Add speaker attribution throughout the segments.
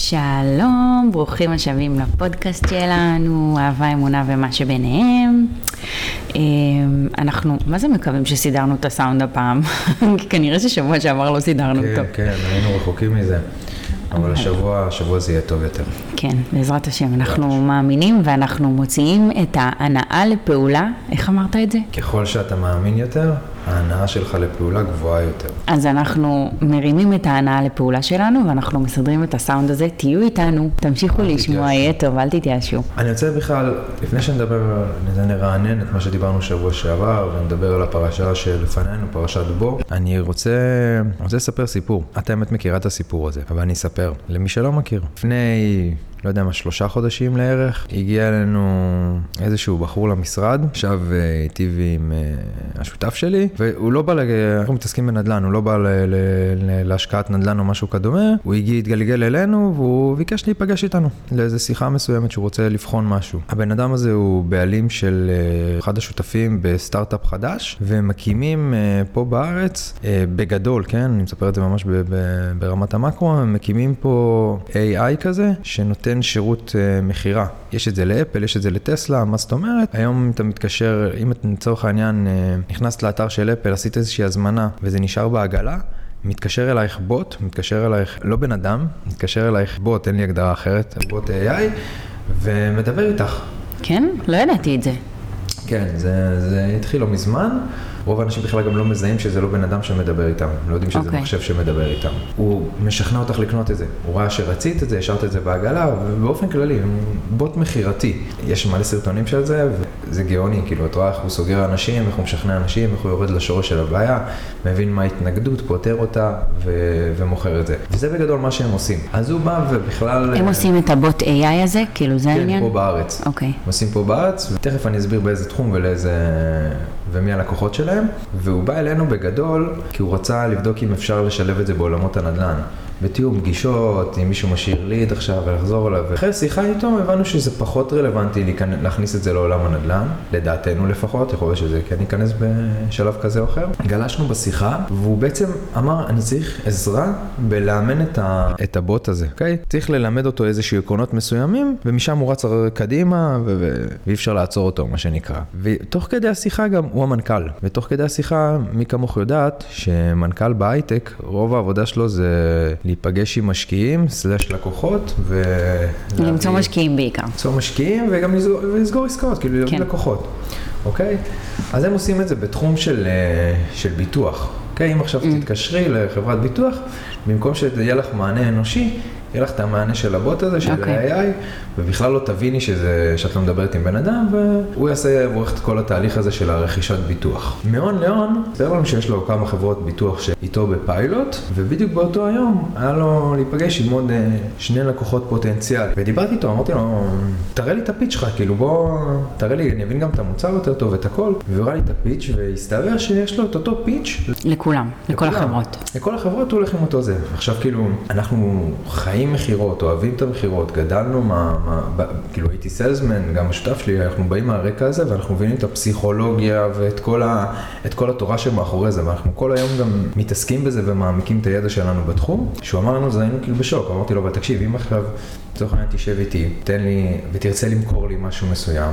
Speaker 1: שלום, ברוכים השבים לפודקאסט שלנו, אהבה, אמונה ומה שביניהם. אמ, אנחנו, מה זה מקווים שסידרנו את הסאונד הפעם? כי כנראה ששבוע שעבר לא סידרנו
Speaker 2: כן,
Speaker 1: אותו.
Speaker 2: כן, היינו רחוקים מזה. אבל השבוע, השבוע זה יהיה טוב יותר.
Speaker 1: כן, בעזרת השם, אנחנו מאמינים ואנחנו מוציאים את ההנאה לפעולה, איך אמרת את זה?
Speaker 2: ככל שאתה מאמין יותר, ההנאה שלך לפעולה גבוהה יותר.
Speaker 1: אז אנחנו מרימים את ההנאה לפעולה שלנו ואנחנו מסדרים את הסאונד הזה, תהיו איתנו, תמשיכו לשמוע. יהיה טוב, אל תתייאשו.
Speaker 2: אני רוצה בכלל, לפני שנדבר, נרענן את מה שדיברנו שבוע שעבר, ונדבר על הפרשה שלפנינו, פרשת בו, אני רוצה, רוצה לספר סיפור. את האמת מכירה את הסיפור הזה, אבל אני אספר. למי שלא מכיר. לפני... לא יודע מה, שלושה חודשים לערך, הגיע אלינו איזשהו בחור למשרד, עכשיו היטיב עם השותף שלי, והוא לא בא, לג... אנחנו מתעסקים בנדל"ן, הוא לא בא ל... ל... להשקעת נדל"ן או משהו כדומה, הוא הגיע, התגלגל אלינו, והוא ביקש להיפגש איתנו לאיזו שיחה מסוימת שהוא רוצה לבחון משהו. הבן אדם הזה הוא בעלים של אה, אחד השותפים בסטארט-אפ חדש, והם מקימים אה, פה בארץ, אה, בגדול, כן, אני מספר את זה ממש. ברמת המקרו, הם מקימים פה AI כזה, שנותן שירות אה, מכירה. יש את זה לאפל, יש את זה לטסלה, מה זאת אומרת? היום אתה מתקשר, אם את לצורך העניין אה, נכנסת לאתר של אפל, עשית איזושהי הזמנה, וזה נשאר בעגלה, מתקשר אלייך בוט, מתקשר אלייך לא בן אדם, מתקשר אלייך בוט, אין לי הגדרה אחרת, בוט AI, ומדבר איתך.
Speaker 1: כן? לא ידעתי את זה.
Speaker 2: כן, זה, זה התחיל לא מזמן. רוב האנשים בכלל גם לא מזהים שזה לא בן אדם שמדבר איתם, לא יודעים שזה okay.
Speaker 1: אוקיי.
Speaker 2: מחשב שמדבר איתם. הוא משכנע אותך לקנות את זה. הוא ראה שרצית את זה, השארת את זה בעגלה, ובאופן כללי, בוט מכירתי. יש מלא סרטונים של זה, וזה גאוני, כאילו, את רואה איך הוא סוגר אנשים, איך הוא משכנע אנשים, איך הוא יורד לשורש של הבעיה, מבין מה ההתנגדות, פותר אותה, ו- ומוכר את זה. וזה בגדול מה שהם עושים. אז הוא בא ובכלל...
Speaker 1: הם עושים את הבוט AI הזה? כאילו זה
Speaker 2: כן,
Speaker 1: העניין?
Speaker 2: פה בארץ.
Speaker 1: אוקיי.
Speaker 2: הם עושים פה בארץ, ותכף אני אסביר באיזה תחום ולאיזה... ומי הלקוחות שלהם. והוא בא אלינו בגדול, כי הוא רצה לבדוק אם אפשר לשלב את זה בעולמות הנדל"ן. בתיאום פגישות, אם מישהו משאיר ליד עכשיו ולחזור אליו. ואחרי שיחה איתו הבנו שזה פחות רלוונטי. להכניס את זה לעולם הנדל"ן, לדעתנו לפחות, יכול להיות שזה כן ייכנס בשלב כזה או אחר. גלשנו בשיחה, והוא בעצם אמר, אני צריך עזרה בלאמן את, ה... את הבוט הזה, אוקיי? צריך ללמד אותו איזשהו עקרונות מסוימים, ומשם הוא רץ קדימה, ו... ו... ואי אפשר לעצור אותו, מה שנקרא. ותוך כדי השיחה גם, הוא המנכ"ל, ותוך כדי השיחה, מי כמוך יודעת, שמנכ"ל בהייטק, רוב העבודה שלו זה להיפגש עם משקיעים, סלאש לקוחות, ו...
Speaker 1: למצוא משקיעים בעיקר.
Speaker 2: למצוא משקיעים וגם לסגור, ולסגור עסקאות, כאילו להביא
Speaker 1: כן.
Speaker 2: לקוחות, אוקיי? אז הם עושים את זה בתחום של, אה, של ביטוח, אוקיי? אם עכשיו תתקשרי לחברת ביטוח, במקום שיהיה לך מענה אנושי, יהיה לך את המענה של הבוט הזה, של
Speaker 1: אוקיי.
Speaker 2: AI, ובכלל לא תביני שזה, שאת לא מדברת עם בן אדם, והוא יעשה עורך את כל התהליך הזה של הרכישת ביטוח. מהון להון, סיפר לנו שיש לו כמה חברות ביטוח שאיתו בפיילוט, ובדיוק באותו היום היה לו להיפגש עם עוד אה, שני לקוחות פוטנציאל. ודיברתי איתו, אמרתי לו, תראה לי את הפיץ' שלך, כאילו בוא, תראה לי, אני אבין גם את המוצר יותר טוב, את הכל. והוא הראה לי את הפיץ', והסתבר שיש לו את אותו פיץ'
Speaker 1: לכולם, לכל
Speaker 2: לכולם.
Speaker 1: החברות.
Speaker 2: לכל החברות הוא הולך עם אותו זה. עכשיו כאילו, אנחנו חיים מכירות, אוהבים את המכירות, גדלנו מה, מה, ב, כאילו הייתי סלזמן, גם השותף שלי, אנחנו באים מהרקע הזה ואנחנו מבינים את הפסיכולוגיה ואת כל, ה, כל התורה שמאחורי זה, ואנחנו כל היום גם מתעסקים בזה ומעמיקים את הידע שלנו בתחום. כשהוא אמר לנו זה היינו כאילו בשוק, אמרתי לו, אבל תקשיב, אם עכשיו, לצורך העניין תשב איתי, תן לי, ותרצה למכור לי משהו מסוים,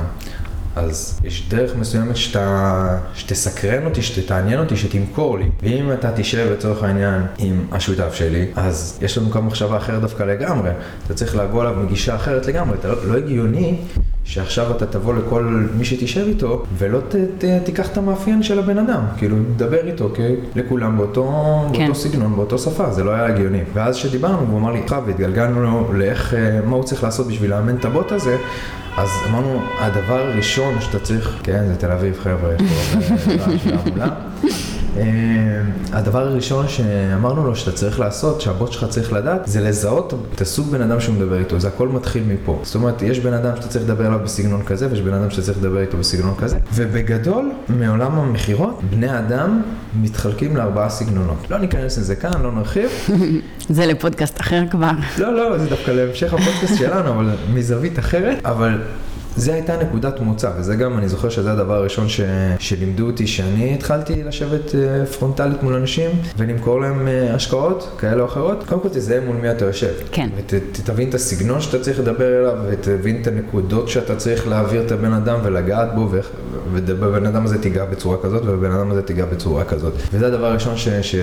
Speaker 2: אז יש דרך מסוימת שאתה, שתסקרן אותי, שתעניין אותי, שתמכור לי. ואם אתה תשב לצורך העניין עם השותף שלי, אז יש לנו כאן מחשבה אחרת דווקא לגמרי. אתה צריך לבוא אליו מגישה אחרת לגמרי. אתה לא, לא הגיוני שעכשיו אתה תבוא לכל מי שתשב איתו, ולא ת, ת, תיקח את המאפיין של הבן אדם. כאילו, דבר איתו, כי לכולם באותו,
Speaker 1: כן.
Speaker 2: באותו סגנון, באותו שפה, זה לא היה הגיוני. ואז כשדיברנו, הוא אמר לי, "חב", והתגלגלנו לו לאיך, אה, מה הוא צריך לעשות בשביל לאמן את הבוט הזה, אז אמרנו, הדבר הראשון שאתה צריך, כן, זה תל אביב, חבר'ה, אה, הדבר הראשון שאמרנו לו שאתה צריך לעשות, שהבוט שלך צריך לדעת, זה לזהות את הסוג בן אדם שהוא מדבר איתו, זה הכל מתחיל מפה. זאת אומרת, יש בן אדם שאתה צריך לדבר אליו בסגנון כזה, ויש בן אדם שאתה צריך לדבר איתו בסגנון כזה, ובגדול, מעולם המכירות, בני אדם מתחלקים לארבעה סגנונות. לא ניכנס לזה כאן, לא נרחיב.
Speaker 1: זה לפודקאסט אחר כבר.
Speaker 2: לא, לא, זה דווקא להמשך הפודקאסט שלנו, אבל מזווית אחרת. אבל זה הייתה נקודת מוצא, וזה גם, אני זוכר שזה הדבר הראשון ש... שלימדו אותי, שאני התחלתי לשבת אה, פרונטלית מול אנשים ולמכור להם אה, השקעות כאלה או אחרות. קודם כל תזהה מול מי אתה יושב.
Speaker 1: כן.
Speaker 2: ותבין את הסגנון שאתה צריך לדבר אליו, ותבין את הנקודות שאתה צריך להעביר את הבן אדם ולגעת בו, ו... ובבן אדם הזה תיגע בצורה כזאת, ובבן אדם הזה תיגע בצורה כזאת. וזה הדבר הראשון ש... ש...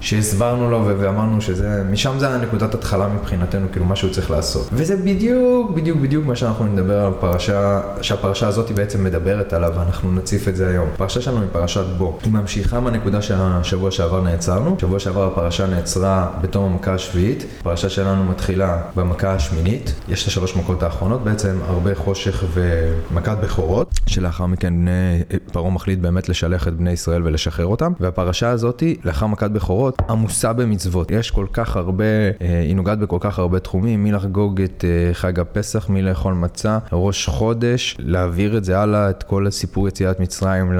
Speaker 2: שהסברנו לו ואמרנו שזה, משם זה הנקודת התחלה מבחינתנו, כאילו מה שהוא צריך לעשות. וזה בדיוק, בדיוק, בדיוק מה שאנחנו נדבר על פרשה, שהפרשה הזאת בעצם מדברת עליו, ואנחנו נציף את זה היום. הפרשה שלנו היא פרשת בו. היא ממשיכה מהנקודה שהשבוע שעבר נעצרנו. שבוע שעבר הפרשה נעצרה בתום המכה השביעית. הפרשה שלנו מתחילה במכה השמינית. יש את השלוש מכות האחרונות, בעצם הרבה חושך ומכת בכורות, שלאחר מכן בני פרעה מחליט באמת לשלח את בני ישראל ולשחרר אותם. והפרשה הזאת, לאחר מכת בכורות, מצוות עמוסה במצוות. יש כל כך הרבה, אה, היא נוגעת בכל כך הרבה תחומים, מלחגוג את אה, חג הפסח, מלאכול מצה, ראש חודש, להעביר את זה הלאה, את כל הסיפור יציאת מצרים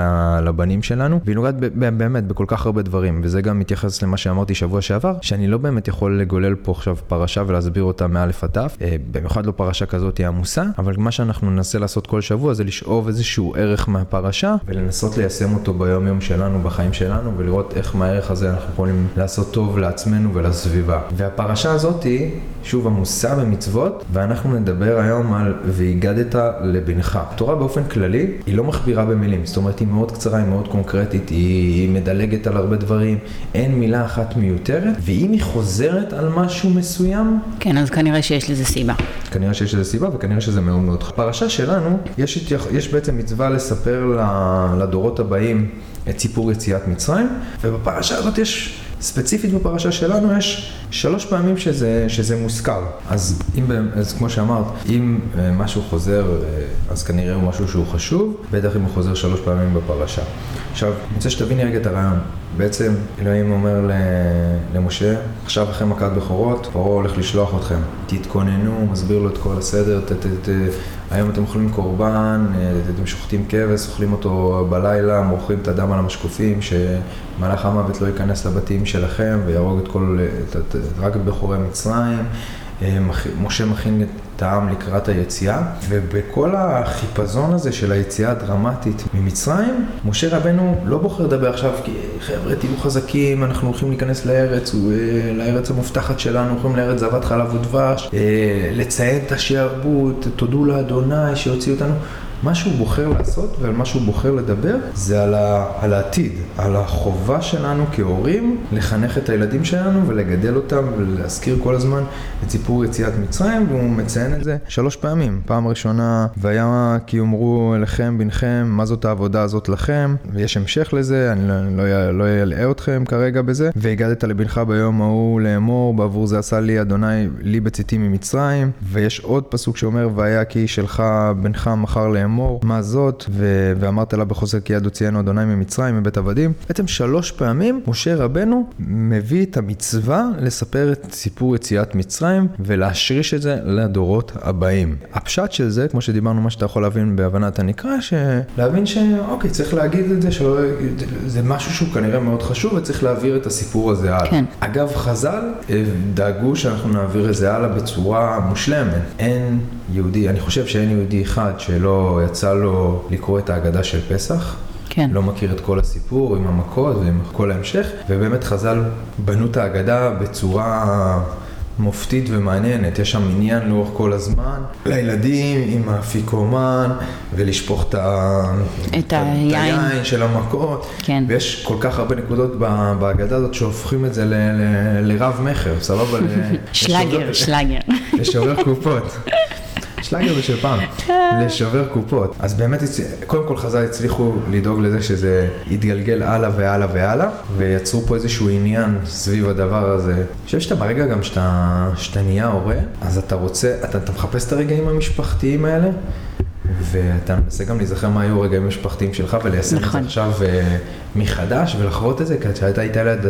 Speaker 2: לבנים שלנו, והיא נוגעת באמת בכל כך הרבה דברים, וזה גם מתייחס למה שאמרתי שבוע שעבר, שאני לא באמת יכול לגולל פה עכשיו פרשה ולהסביר אותה מאלף עד תף, אה, במיוחד לא פרשה כזאת היא עמוסה, אבל מה שאנחנו ננסה לעשות כל שבוע זה לשאוב איזשהו ערך מהפרשה ולנסות ליישם אותו ביום יום שלנו, בחיים שלנו, ולראות איך מהערך הזה אנחנו יכולים לעשות טוב לעצמנו ולסביבה. והפרשה הזאת היא, שוב, עמוסה במצוות, ואנחנו נדבר היום על והגדת לבנך. התורה באופן כללי, היא לא מכבירה במילים, זאת אומרת, היא מאוד קצרה, היא מאוד קונקרטית, היא מדלגת על הרבה דברים, אין מילה אחת מיותרת, ואם היא חוזרת על משהו מסוים...
Speaker 1: כן, אז כנראה שיש לזה סיבה.
Speaker 2: כנראה שיש לזה סיבה, וכנראה שזה מאוד מאוד... הפרשה שלנו, יש, יש בעצם מצווה לספר לדורות הבאים את סיפור יציאת מצרים, ובפרשה הזאת יש ספציפית בפרשה שלנו יש שלוש פעמים שזה, שזה מוזכר. אז, אם, אז כמו שאמרת, אם אה, משהו חוזר, אה, אז כנראה הוא משהו שהוא חשוב, בטח אם הוא חוזר שלוש פעמים בפרשה. עכשיו, אני רוצה שתביני רגע את הרעיון. בעצם אלוהים אומר למשה, עכשיו אחרי מכת בכורות, פרעה הולך לשלוח אתכם. תתכוננו, מסביר לו את כל הסדר, ת, ת, ת, היום אתם אוכלים קורבן, אה, אתם שוחטים כבש, אוכלים אותו בלילה, מורחים את הדם על המשקופים, שמלאך המוות לא ייכנס לבתים שלכם ויהרוג את כל, את, את, רק את בכורי מצרים. אה, משה מכין את העם לקראת היציאה, ובכל החיפזון הזה של היציאה הדרמטית ממצרים, משה רבנו לא בוחר לדבר עכשיו, כי חבר'ה תהיו חזקים, אנחנו הולכים להיכנס לארץ, אה, לארץ המובטחת שלנו, הולכים לארץ זבת חלב ודבש, אה, לציין את השיעבוד, תודו לאדוני שיוציא אותנו. מה שהוא בוחר לעשות ועל מה שהוא בוחר לדבר זה על, ה, על העתיד, על החובה שלנו כהורים לחנך את הילדים שלנו ולגדל אותם ולהזכיר כל הזמן את סיפור יציאת מצרים והוא מציין את זה שלוש פעמים. פעם ראשונה, והיה כי יאמרו אליכם בנכם מה זאת העבודה הזאת לכם? ויש המשך לזה, אני לא, לא, אלאה לא אתכם כרגע בזה. והגדת לבנך ביום ההוא לאמור בעבור זה עשה לי אדוני לי בצאתי ממצרים. ויש עוד פסוק שאומר והיה כי שלך בנך מחר לאמור לאמור מה זאת, ו- ואמרת לה בחוזר כי יד הוציאנו אדוני ממצרים מבית עבדים. בעצם שלוש פעמים משה רבנו מביא את המצווה לספר את סיפור יציאת מצרים ולהשריש את זה לדורות הבאים. הפשט של זה, כמו שדיברנו, מה שאתה יכול להבין בהבנת הנקרא, להבין שאוקיי, צריך להגיד את זה, שלא, זה משהו שהוא כנראה מאוד חשוב וצריך להעביר את הסיפור הזה הלאה.
Speaker 1: כן.
Speaker 2: אגב, חז"ל אה, דאגו שאנחנו נעביר את זה הלאה בצורה מושלמת. אין יהודי, אני חושב שאין יהודי אחד שלא יצא לו לקרוא את ההגדה של פסח.
Speaker 1: כן.
Speaker 2: לא מכיר את כל הסיפור עם המכות ועם כל ההמשך, ובאמת חז"ל בנו את ההגדה בצורה מופתית ומעניינת, יש שם עניין לאורך כל הזמן, לילדים עם האפיקומן ולשפוך את, ה...
Speaker 1: את היין
Speaker 2: של המכות,
Speaker 1: כן.
Speaker 2: ויש כל כך הרבה נקודות בהגדה הזאת שהופכים את זה ל... ל... לרב מכר, סבבה?
Speaker 1: שלאגר, שלאגר.
Speaker 2: לשובר קופות. שלאגר זה של פעם, לשובר קופות. אז באמת, קודם כל חז"ל הצליחו לדאוג לזה שזה יתגלגל הלאה והלאה והלאה, ויצרו פה איזשהו עניין סביב הדבר הזה. אני חושב שאתה ברגע גם שאתה, שאתה נהיה הורה, אז אתה רוצה, אתה, אתה מחפש את הרגעים המשפחתיים האלה, ואתה מנסה גם להיזכר מה היו הרגעים המשפחתיים שלך וליישם נכון. את זה עכשיו uh, מחדש ולחוות את זה, כי כשהיית היית ילד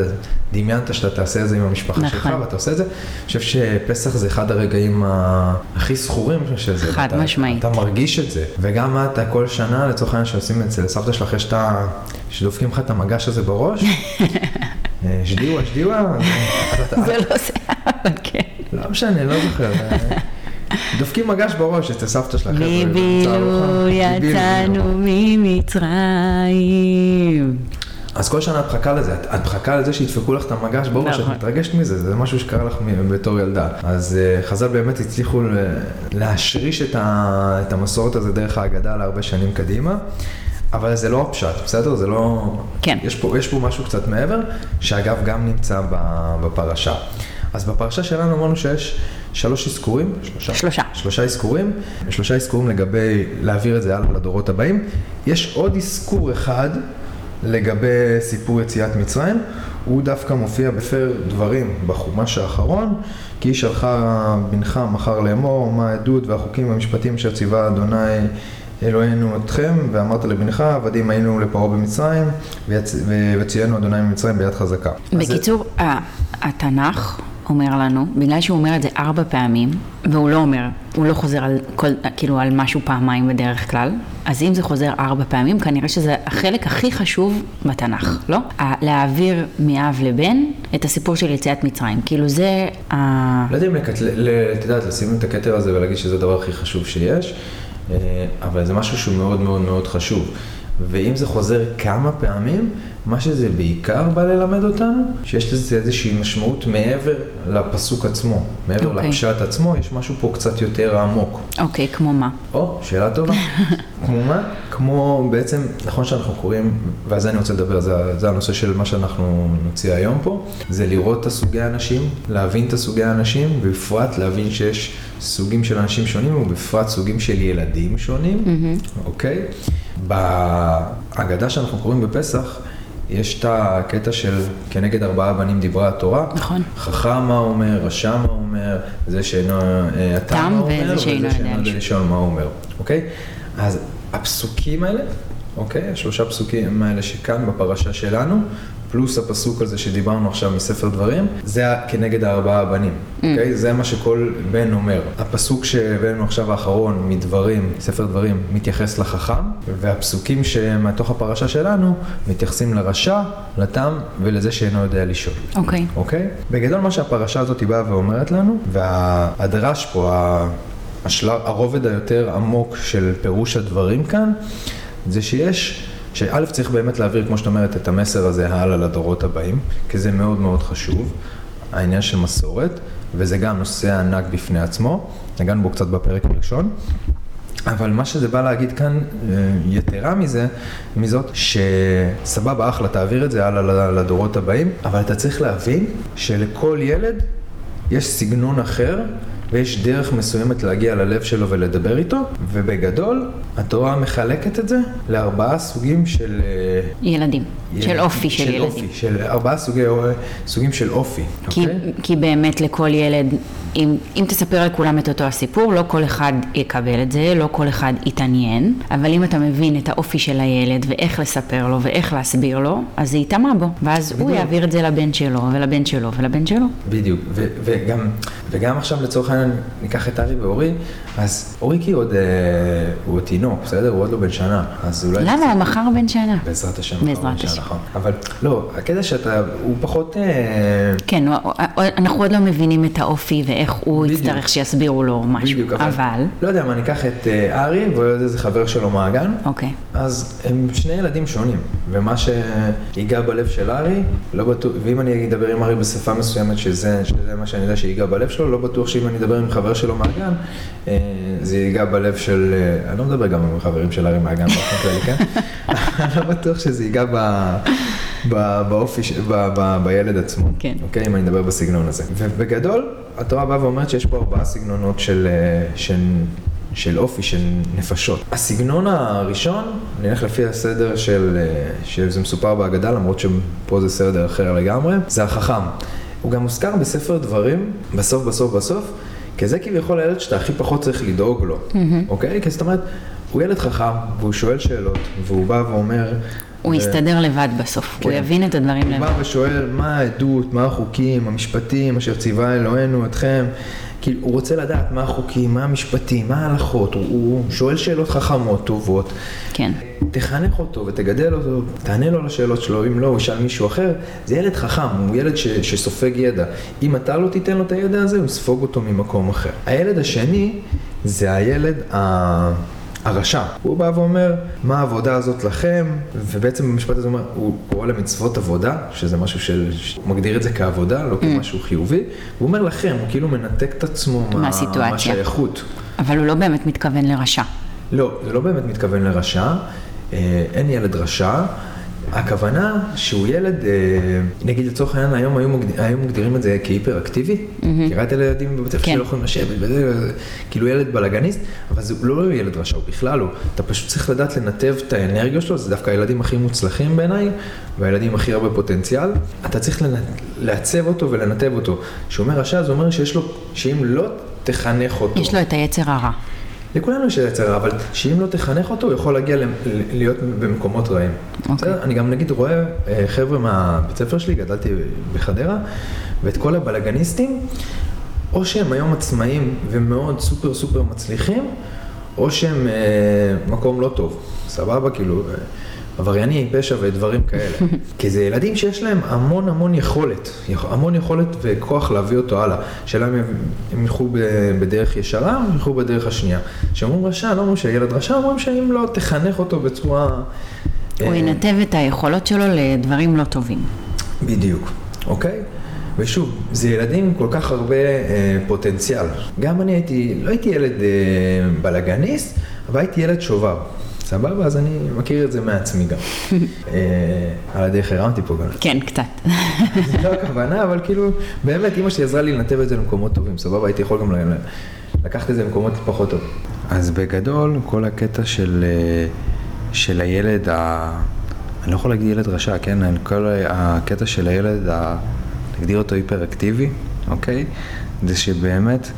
Speaker 2: דמיינת שאתה תעשה את זה עם המשפחה נכון. שלך ואתה עושה את זה. אני חושב שפסח זה אחד הרגעים הכי זכורים של זה.
Speaker 1: חד משמעית.
Speaker 2: אתה מרגיש את זה, וגם אתה כל שנה לצורך העניין שעושים את זה לסבתא שלך יש את ה... שדופקים לך את המגש הזה בראש. אה, שדיווה, שדיווה.
Speaker 1: זה לא זה, אבל כן.
Speaker 2: לא משנה, לא זוכר. דופקים מגש בראש אצל סבתא שלכם.
Speaker 1: מבילוי יצאנו ממצרים.
Speaker 2: אז כל שנה את מחכה לזה, את, מחכה לזה שידפקו לך את המגש בראש, את
Speaker 1: נכון.
Speaker 2: מתרגשת מזה, זה משהו שקרה לך בתור ילדה. אז uh, חז"ל באמת הצליחו להשריש את, המסורת הזה דרך ההגדה להרבה שנים קדימה, אבל זה לא הפשט, בסדר? זה לא...
Speaker 1: כן.
Speaker 2: יש פה, יש פה משהו קצת מעבר, שאגב גם נמצא בפרשה. אז בפרשה שלנו אמרנו שיש שלוש אזכורים, שלושה,
Speaker 1: שלושה.
Speaker 2: שלושה אזכורים, שלושה אזכורים לגבי להעביר את זה הלאה לדורות הבאים. יש עוד אזכור אחד לגבי סיפור יציאת מצרים, הוא דווקא מופיע בפר דברים בחומש האחרון, כי שלך בנך מחר לאמור, מה העדות והחוקים והמשפטים אשר ציווה אדוני אלוהינו אתכם, ואמרת לבנך, עבדים היינו לפרעה במצרים, ויצ... וציינו אדוני ממצרים ביד חזקה. זה-
Speaker 1: בקיצור, ה- התנ"ך אומר לנו, בגלל שהוא אומר את זה ארבע פעמים, והוא לא אומר, הוא לא חוזר על כל, כאילו על משהו פעמיים בדרך כלל, אז אם זה חוזר ארבע פעמים, כנראה שזה החלק הכי חשוב בתנ"ך, לא? להעביר מאב לבן את הסיפור של יציאת מצרים. כאילו זה ה...
Speaker 2: לא יודע אם לקטל... את יודעת, לשים את הכתר הזה ולהגיד שזה הדבר הכי חשוב שיש, אה, אבל זה משהו שהוא מאוד מאוד מאוד חשוב. ואם זה חוזר כמה פעמים, מה שזה בעיקר בא ללמד אותנו, שיש לזה איזושהי משמעות מעבר לפסוק עצמו, מעבר
Speaker 1: אוקיי.
Speaker 2: לפשט עצמו, יש משהו פה קצת יותר עמוק.
Speaker 1: אוקיי, כמו מה?
Speaker 2: או, שאלה טובה. כמו מה? כמו בעצם, נכון שאנחנו קוראים, ועל זה אני רוצה לדבר, זה, זה הנושא של מה שאנחנו נוציא היום פה, זה לראות את הסוגי האנשים, להבין את הסוגי האנשים, ובפרט להבין שיש סוגים של אנשים שונים, ובפרט סוגים של ילדים שונים, אוקיי? בהגדה שאנחנו קוראים בפסח, יש את הקטע של כנגד ארבעה בנים דיברה התורה.
Speaker 1: נכון.
Speaker 2: חכם מה אומר, רשע מה אומר, זה שאינו אה, התם
Speaker 1: תם
Speaker 2: מה אומר,
Speaker 1: וזה שאינו יודע לשאול.
Speaker 2: מה אומר, אוקיי? אז הפסוקים האלה, אוקיי? השלושה פסוקים האלה שכאן בפרשה שלנו, פלוס הפסוק הזה שדיברנו עכשיו מספר דברים, זה כנגד הארבעה הבנים, אוקיי? זה מה שכל בן אומר. הפסוק שהבאנו עכשיו האחרון מדברים, ספר דברים, מתייחס לחכם, והפסוקים שמתוך הפרשה שלנו מתייחסים לרשע, לתם ולזה שאינו יודע לשאול.
Speaker 1: אוקיי.
Speaker 2: אוקיי? בגדול מה שהפרשה הזאת היא באה ואומרת לנו, והדרש פה, השלב, הרובד היותר עמוק של פירוש הדברים כאן, זה שיש, שא' צריך באמת להעביר, כמו שאת אומרת, את המסר הזה הלאה לדורות הבאים, כי זה מאוד מאוד חשוב, העניין של מסורת, וזה גם נושא ענק בפני עצמו, נגענו בו קצת בפרק הראשון. אבל מה שזה בא להגיד כאן, אה, יתרה מזה, מזאת, שסבבה, אחלה, תעביר את זה הלאה לדורות הבאים, אבל אתה צריך להבין שלכל ילד יש סגנון אחר. ויש דרך מסוימת להגיע ללב שלו ולדבר איתו, ובגדול, התורה מחלקת את זה לארבעה סוגים של... אה,
Speaker 1: ילדים. של אופי של ילדים.
Speaker 2: אופי, של ארבעה סוגי, סוגים של אופי,
Speaker 1: כי,
Speaker 2: אוקיי?
Speaker 1: כי באמת לכל ילד, אם, אם תספר לכולם את אותו הסיפור, לא כל אחד יקבל את זה, לא כל אחד יתעניין, אבל אם אתה מבין את האופי של הילד ואיך לספר לו ואיך להסביר לו, אז זה ייטמע בו, ואז הוא
Speaker 2: בדיוק.
Speaker 1: יעביר את זה לבן שלו ולבן שלו ולבן שלו.
Speaker 2: בדיוק, ו- וגם, וגם עכשיו לצורך העניין ניקח את ארי ואורי, אז אורי כי עוד, אה, הוא עוד תינוק, בסדר? הוא עוד לא בן שנה, אז אולי...
Speaker 1: למה? הוא מחר בן שנה.
Speaker 2: בעזרת השם.
Speaker 1: בעזרת השם.
Speaker 2: נכון. אבל לא, הקטע שאתה, הוא פחות... אה,
Speaker 1: כן, הוא- הוא- אנחנו עוד לא מבינים את האופי ואיך הוא. יצטרך שיסבירו לו משהו, אבל...
Speaker 2: לא יודע מה, ניקח את אה, ארי ועוד איזה חבר שלו מהגן,
Speaker 1: אוקיי.
Speaker 2: אז הם שני ילדים שונים, ומה שיגע בלב של ארי, לא בטוח, ואם אני אדבר עם ארי בשפה מסוימת שזה, שזה מה שאני יודע שיגע בלב שלו, לא בטוח שאם אני אדבר עם חבר שלו מהגן, אה, זה ייגע בלב של, אה, אני לא מדבר גם עם חברים של ארי מהגן באופן כללי, כן? אני לא בטוח שזה ייגע ב... באופי, ש- ב- ב- בילד עצמו,
Speaker 1: כן.
Speaker 2: אוקיי? אם אני מדבר בסגנון הזה. ובגדול, התורה באה ואומרת שיש פה ארבעה סגנונות של, אה, של, של אופי, של נפשות. הסגנון הראשון, נלך לפי הסדר של, אה, שזה מסופר בהגדה, למרות שפה זה סדר אחר לגמרי, זה החכם. הוא גם מוזכר בספר דברים, בסוף, בסוף, בסוף, כי זה כביכול הילד שאתה הכי פחות צריך לדאוג לו, אוקיי? כי זאת אומרת, הוא ילד חכם, והוא שואל שאלות, והוא בא ואומר,
Speaker 1: הוא יסתדר לבד בסוף, הוא
Speaker 2: כן.
Speaker 1: יבין את הדברים
Speaker 2: הוא
Speaker 1: לבד.
Speaker 2: בא ושואל מה העדות, מה החוקים, המשפטים אשר ציווה אלוהינו אתכם. כאילו, הוא רוצה לדעת מה החוקים, מה המשפטים, מה ההלכות, הוא, הוא שואל שאלות חכמות, טובות.
Speaker 1: כן.
Speaker 2: תחנך אותו ותגדל אותו, תענה לו על השאלות שלו, אם לא, הוא ישאל מישהו אחר. זה ילד חכם, הוא ילד ש, שסופג ידע. אם אתה לא תיתן לו את הידע הזה, הוא יספוג אותו ממקום אחר. הילד השני זה הילד ה... הרשע. הוא בא ואומר, מה העבודה הזאת לכם? ובעצם במשפט הזה הוא אומר, הוא קורא למצוות עבודה, שזה משהו של, מגדיר את זה כעבודה, לא כמשהו חיובי. הוא אומר לכם, הוא כאילו מנתק את עצמו מה-
Speaker 1: מהסיטואציה.
Speaker 2: מהשייכות.
Speaker 1: אבל הוא לא באמת מתכוון לרשע.
Speaker 2: לא, זה לא באמת מתכוון לרשע, אה, אין ילד רשע. הכוונה שהוא ילד, אה, נגיד לצורך העניין, היום היו, מגד... היו מגדירים את זה כהיפר-אקטיבי. מכירה את הילדים בבית הספר
Speaker 1: כן.
Speaker 2: שלא יכולים לשבת, וזה, כאילו ילד בלאגניסט, אבל זה לא ילד רשע, הוא בכלל לא. אתה פשוט צריך לדעת לנתב את האנרגיה שלו, זה דווקא הילדים הכי מוצלחים בעיניי, והילדים הכי הרבה פוטנציאל. אתה צריך לנ... לעצב אותו ולנתב אותו. כשהוא אומר רשע, זה אומר שיש לו, שאם לא תחנך אותו,
Speaker 1: יש לו את היצר הרע.
Speaker 2: לכולנו יש יצר אבל שאם לא תחנך אותו, הוא יכול להגיע להיות במקומות רעים.
Speaker 1: אוקיי.
Speaker 2: בסדר? אני גם נגיד רואה אה, חבר'ה מהבית ספר שלי, גדלתי בחדרה, ואת כל הבלאגניסטים, או שהם היום עצמאים ומאוד סופר סופר מצליחים, או שהם אה, מקום לא טוב, סבבה? כאילו, אה, עברייני פשע ודברים כאלה. כי זה ילדים שיש להם המון המון יכולת, יכ- המון יכולת וכוח להביא אותו הלאה. שאלה אם הם- ילכו בדרך ישרה או ילכו בדרך השנייה. כשאומרים רשע, לא אומרים שהילד רשע, אומרים שאם לא תחנך אותו בצורה...
Speaker 1: הוא
Speaker 2: אה,
Speaker 1: ינתב את היכולות שלו לדברים לא טובים.
Speaker 2: בדיוק, אוקיי? ושוב, זה ילדים עם כל כך הרבה אה, פוטנציאל. גם אני הייתי, לא הייתי ילד אה, בלאגניסט, אבל הייתי ילד שובר. סבבה? אז אני מכיר את זה מעצמי גם. אה, על הדרך הרמתי פה גם.
Speaker 1: כן, קצת.
Speaker 2: זה לא הכוונה, אבל כאילו, באמת, אימא שלי עזרה לי לנתב את זה למקומות טובים, סבבה? הייתי יכול גם לקחת את זה למקומות פחות טובים. אז בגדול, כל הקטע של, אה, של הילד, ה... אני לא יכול להגיד ילד רשע, כן? כל הקטע של הילד, ה... נגדיר אותו היפר-אקטיבי, אוקיי? זה שבאמת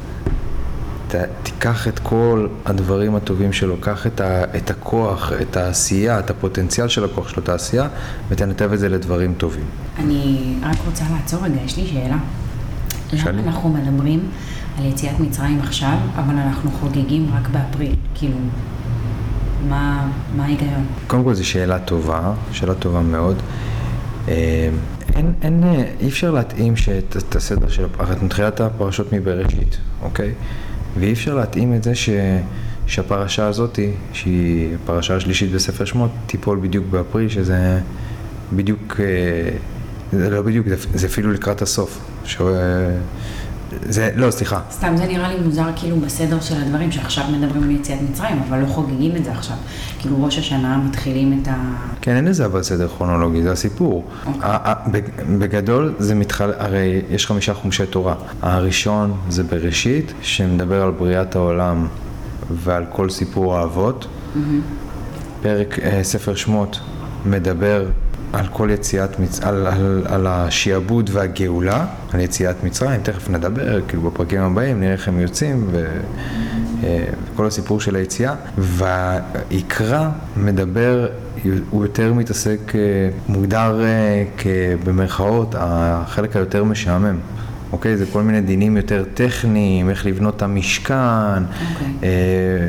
Speaker 2: ת, תיקח את כל הדברים הטובים שלו, קח את, ה, את הכוח, את העשייה, את הפוטנציאל של הכוח שלו, את העשייה, ותנתב את זה לדברים טובים.
Speaker 1: אני רק רוצה לעצור רגע, יש לי שאלה.
Speaker 2: שאלי.
Speaker 1: למה אנחנו מדברים על יציאת מצרים עכשיו, אבל אנחנו חוגגים רק באפריל? כאילו, מה מה ההיגיון?
Speaker 2: קודם כל זו שאלה טובה, שאלה טובה מאוד. אה, אין, אין, אה, אי אפשר להתאים שאת, את הסדר של, הרי את מתחילה את הפרשות מבראשית, אוקיי? ואי אפשר להתאים את זה ש, שהפרשה הזאתי, שהיא הפרשה השלישית בספר שמות, תיפול בדיוק באפריל, שזה בדיוק, אה, זה לא בדיוק, זה אפילו לקראת הסוף. ש, זה, לא, סליחה,
Speaker 1: סתם זה נראה לי מוזר כאילו בסדר של הדברים, שעכשיו מדברים על יציאת מצרים, אבל לא חוגגים את זה עכשיו. כאילו ראש השנה מתחילים את ה...
Speaker 2: כן, אין לזה אבל סדר כרונולוגי, זה הסיפור.
Speaker 1: אוקיי.
Speaker 2: בגדול זה מתחל... הרי יש חמישה חומשי תורה. הראשון זה בראשית, שמדבר על בריאת העולם ועל כל סיפור האבות. פרק אה, ספר שמות מדבר על כל יציאת, מצ... על, על, על השיעבוד והגאולה, על יציאת מצרים, תכף נדבר, כאילו בפרקים הבאים נראה איך הם יוצאים ו... אה, וכל הסיפור של היציאה, והיקרא מדבר, הוא יותר מתעסק, אה, מוגדר אה, כבמרכאות החלק היותר משעמם. אוקיי? זה כל מיני דינים יותר טכניים, איך לבנות את המשכן,
Speaker 1: אוקיי.
Speaker 2: אה,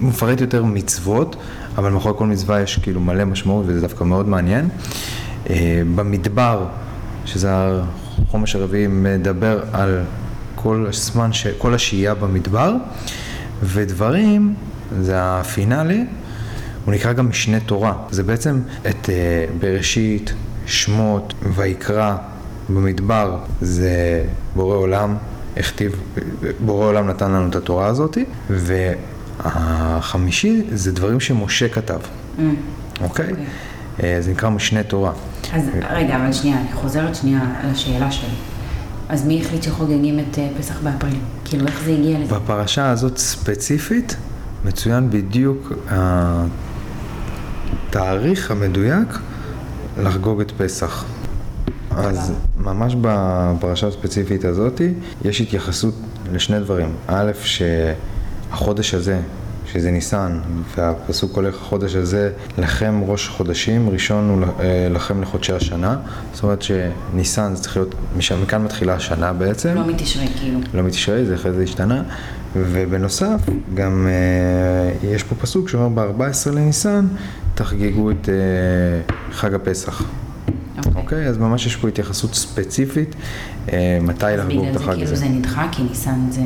Speaker 2: מפרט יותר מצוות, אבל מאחורי כל מצווה יש כאילו מלא משמעות וזה דווקא מאוד מעניין. אה, במדבר, שזה החומש הרביעי, מדבר על כל הזמן, ש... כל השהייה במדבר, ודברים, זה הפינאלי, הוא נקרא גם משנה תורה. זה בעצם את אה, בראשית, שמות, ויקרא, במדבר זה בורא עולם, הכתיב, בורא עולם נתן לנו את התורה הזאת, והחמישי זה דברים שמשה כתב,
Speaker 1: Mm,
Speaker 2: אוקיי?
Speaker 1: אוקיי.
Speaker 2: אה, זה נקרא משנה תורה.
Speaker 1: אז רגע, אבל שנייה, אני חוזרת שנייה לשאלה שלי. אז מי החליט שחוגגים את אה, פסח באפריל? כאילו, איך זה הגיע לזה?
Speaker 2: בפרשה הזאת ספציפית מצוין בדיוק התאריך המדויק לחגוג את פסח. אז ממש בפרשה הספציפית הזאת יש התייחסות לשני דברים. א', שהחודש הזה, שזה ניסן, והפסוק הולך החודש הזה, לכם ראש חודשים, ראשון הוא אה, לכם לחודשי השנה. זאת אומרת שניסן זה צריך להיות, משם, מכאן מתחילה השנה בעצם.
Speaker 1: לא מתשרי כאילו.
Speaker 2: לא מתשרי, זה אחרי זה השתנה. ובנוסף, גם אה, יש פה פסוק שאומר ב-14 לניסן, תחגגו את אה, חג הפסח.
Speaker 1: אוקיי.
Speaker 2: אוקיי? אז ממש יש פה התייחסות ספציפית, אה, מתי לחגוג את
Speaker 1: בגלל זה
Speaker 2: החג
Speaker 1: כאילו
Speaker 2: הזה.
Speaker 1: זה נדחה, כי ניסן זה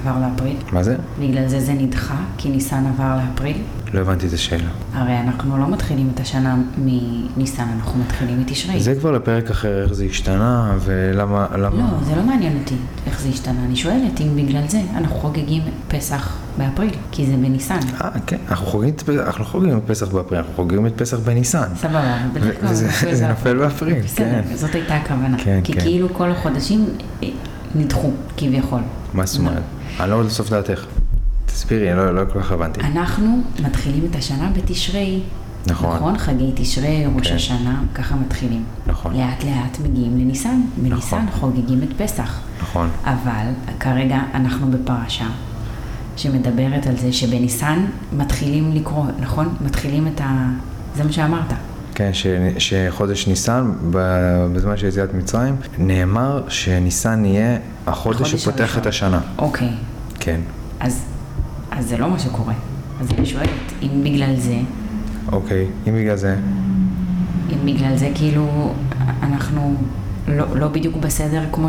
Speaker 1: עבר לאפריל.
Speaker 2: מה זה?
Speaker 1: בגלל זה זה נדחה, כי ניסן עבר לאפריל.
Speaker 2: לא הבנתי את השאלה.
Speaker 1: הרי אנחנו לא מתחילים את השנה מניסן, אנחנו מתחילים מתשרי.
Speaker 2: זה כבר לפרק אחר, איך זה השתנה, ולמה... למה...
Speaker 1: לא, זה לא מעניין אותי איך זה השתנה. אני שואלת אם בגלל זה אנחנו חוגגים פסח באפריל, כי זה בניסן.
Speaker 2: אה, כן, אנחנו חוגגים אנחנו לא חוגגים את פסח באפריל, אנחנו חוגגים את פסח בניסן.
Speaker 1: סבבה, בדרך כלל
Speaker 2: וזה-
Speaker 1: נופל
Speaker 2: זה. נופל באפריל, כן.
Speaker 1: זאת הייתה הכוונה.
Speaker 2: כן,
Speaker 1: כי
Speaker 2: כן.
Speaker 1: כאילו כל החודשים אה, נדחו, כביכול.
Speaker 2: מה זאת אומרת? אני לא לסוף דעתך. תסבירי, אני לא לא כל כך הבנתי.
Speaker 1: אנחנו מתחילים את השנה בתשרי.
Speaker 2: נכון.
Speaker 1: נכון, חגי תשרי, ראש
Speaker 2: כן.
Speaker 1: השנה, ככה מתחילים.
Speaker 2: נכון.
Speaker 1: לאט לאט מגיעים לניסן. בניסן
Speaker 2: נכון.
Speaker 1: חוגגים את פסח.
Speaker 2: נכון.
Speaker 1: אבל כרגע אנחנו בפרשה שמדברת על זה שבניסן מתחילים לקרוא, נכון? מתחילים את ה... זה מה שאמרת.
Speaker 2: כן, ש, שחודש ניסן, בזמן של יציאת מצרים, נאמר שניסן יהיה החודש
Speaker 1: החודש
Speaker 2: שפותח
Speaker 1: הראשון.
Speaker 2: את השנה.
Speaker 1: אוקיי,
Speaker 2: כן.
Speaker 1: אז, אז זה לא מה שקורה. אז אני שואלת, אם בגלל זה,
Speaker 2: אוקיי, אם בגלל זה,
Speaker 1: אם בגלל זה כאילו אנחנו לא, לא בדיוק בסדר כמו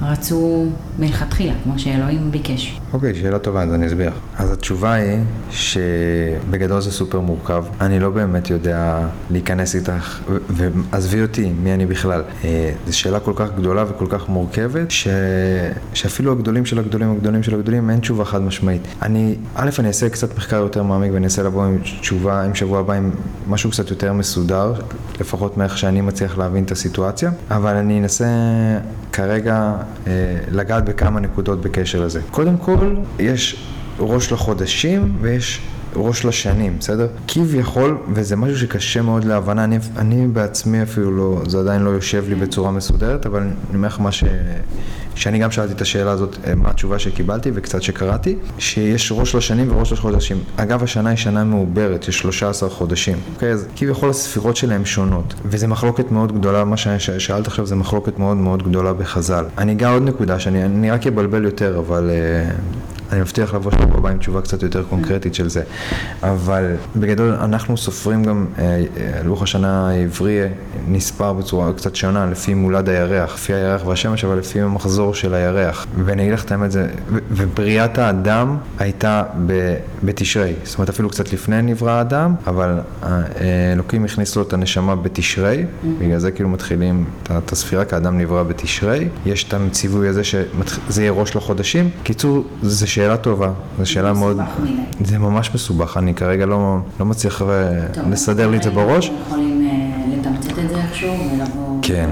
Speaker 1: שרצו מלכתחילה, כמו שאלוהים ביקש.
Speaker 2: אוקיי, שאלה טובה, אז אני אסביר. אז התשובה היא שבגדול זה סופר מורכב. אני לא באמת יודע להיכנס איתך, ועזבי אותי, מי אני בכלל. אה, זו שאלה כל כך גדולה וכל כך מורכבת, ש... שאפילו הגדולים של הגדולים הגדולים של הגדולים אין תשובה חד משמעית. אני, א', אני אעשה קצת מחקר יותר מעמיק ואני אנסה לבוא עם תשובה, עם שבוע הבא, עם משהו קצת יותר מסודר, לפחות מאיך שאני מצליח להבין את הסיטואציה, אבל אני אנסה כרגע אה, לגעת בכמה נקודות בקשר לזה. קודם כל, יש ראש לחודשים ויש ראש לשנים, בסדר? כביכול, וזה משהו שקשה מאוד להבנה, אני, אני בעצמי אפילו לא, זה עדיין לא יושב לי בצורה מסודרת, אבל אני אומר לך מה ש... שאני גם שאלתי את השאלה הזאת, אה, מה התשובה שקיבלתי וקצת שקראתי, שיש ראש לשנים וראש לחודשים. אגב, השנה היא שנה מעוברת, יש 13 חודשים. אוקיי, אז כביכול הספירות שלהם שונות, וזו מחלוקת מאוד גדולה, מה ששאלת עכשיו זה מחלוקת מאוד מאוד גדולה בחז"ל. אני אגע עוד נקודה, שאני אני רק אבלבל יותר, אבל... אה, אני מבטיח לבוא שבוע הבא עם תשובה קצת יותר קונקרטית של זה. אבל בגדול אנחנו סופרים גם, אה, אה, לוח השנה העברי נספר בצורה קצת שונה, לפי מולד הירח, לפי הירח והשמש, אבל לפי המחזור של הירח. ואני אגיד לך את האמת, זה, ובריאת האדם הייתה בתשרי. זאת אומרת, אפילו קצת לפני נברא האדם, אבל אה, אלוקים הכניס לו את הנשמה בתשרי, בגלל זה כאילו מתחילים את הספירה, כי האדם נברא בתשרי. יש את הציווי הזה שזה יהיה ראש לחודשים. קיצור, זו שאלה טובה, זו שאלה מאוד...
Speaker 1: מדי.
Speaker 2: זה ממש מסובך, אני כרגע לא, לא מצליח אה,
Speaker 1: טוב,
Speaker 2: לסדר לי את זה בראש.
Speaker 1: אנחנו יכולים אה, לתמצת את זה איכשהו ולבוא...
Speaker 2: כן.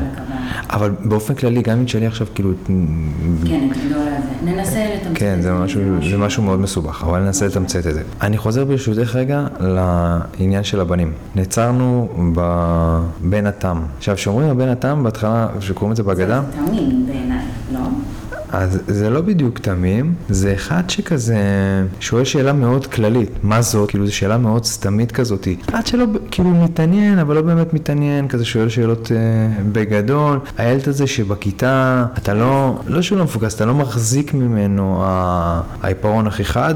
Speaker 2: אבל באופן כללי, גם אם תשאלי עכשיו, כאילו,
Speaker 1: כן, את גדול הזה. ננסה לתמצת
Speaker 2: כן,
Speaker 1: את
Speaker 2: זה משהו, זה משהו מאוד מסובך, אבל ננסה לתמצת את זה. אני חוזר ברשותך רגע לעניין של הבנים. נעצרנו בבן התם. עכשיו, כשאומרים הבן התם, בהתחלה, כשקוראים את זה בהגדה,
Speaker 1: זה תמים בעיניי?
Speaker 2: אז זה לא בדיוק תמים, זה אחד שכזה שואל שאלה מאוד כללית, מה זאת? כאילו זו שאלה מאוד סתמית כזאת, אחד שלא כאילו מתעניין, אבל לא באמת מתעניין, כזה שואל שאלות אה, בגדול, הילד הזה שבכיתה, אתה לא, לא שהוא לא מפוקס, אתה לא מחזיק ממנו העיפרון הכי חד.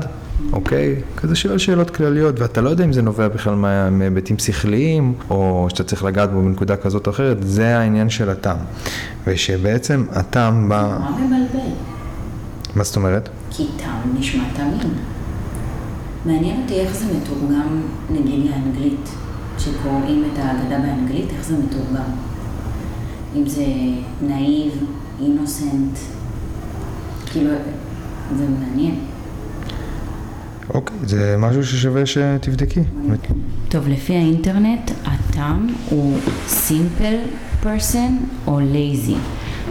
Speaker 2: אוקיי? כזה שואל שאלות כלליות, ואתה לא יודע אם זה נובע בכלל מה- מהיבטים שכליים, או שאתה צריך לגעת בו בנקודה כזאת או אחרת, זה העניין של הטעם. ושבעצם הטעם בא...
Speaker 1: נורא מבלבל.
Speaker 2: מה זאת אומרת?
Speaker 1: כי תם נשמע תמים. מעניין אותי איך זה מתורגם, נגיד לאנגלית. כשקוראים את ההגדה באנגלית, איך זה מתורגם. אם זה נאיב, אינוסנט, כאילו, זה מעניין.
Speaker 2: אוקיי, זה משהו ששווה שתבדקי.
Speaker 1: טוב, לפי האינטרנט, התם הוא simple person או lazy.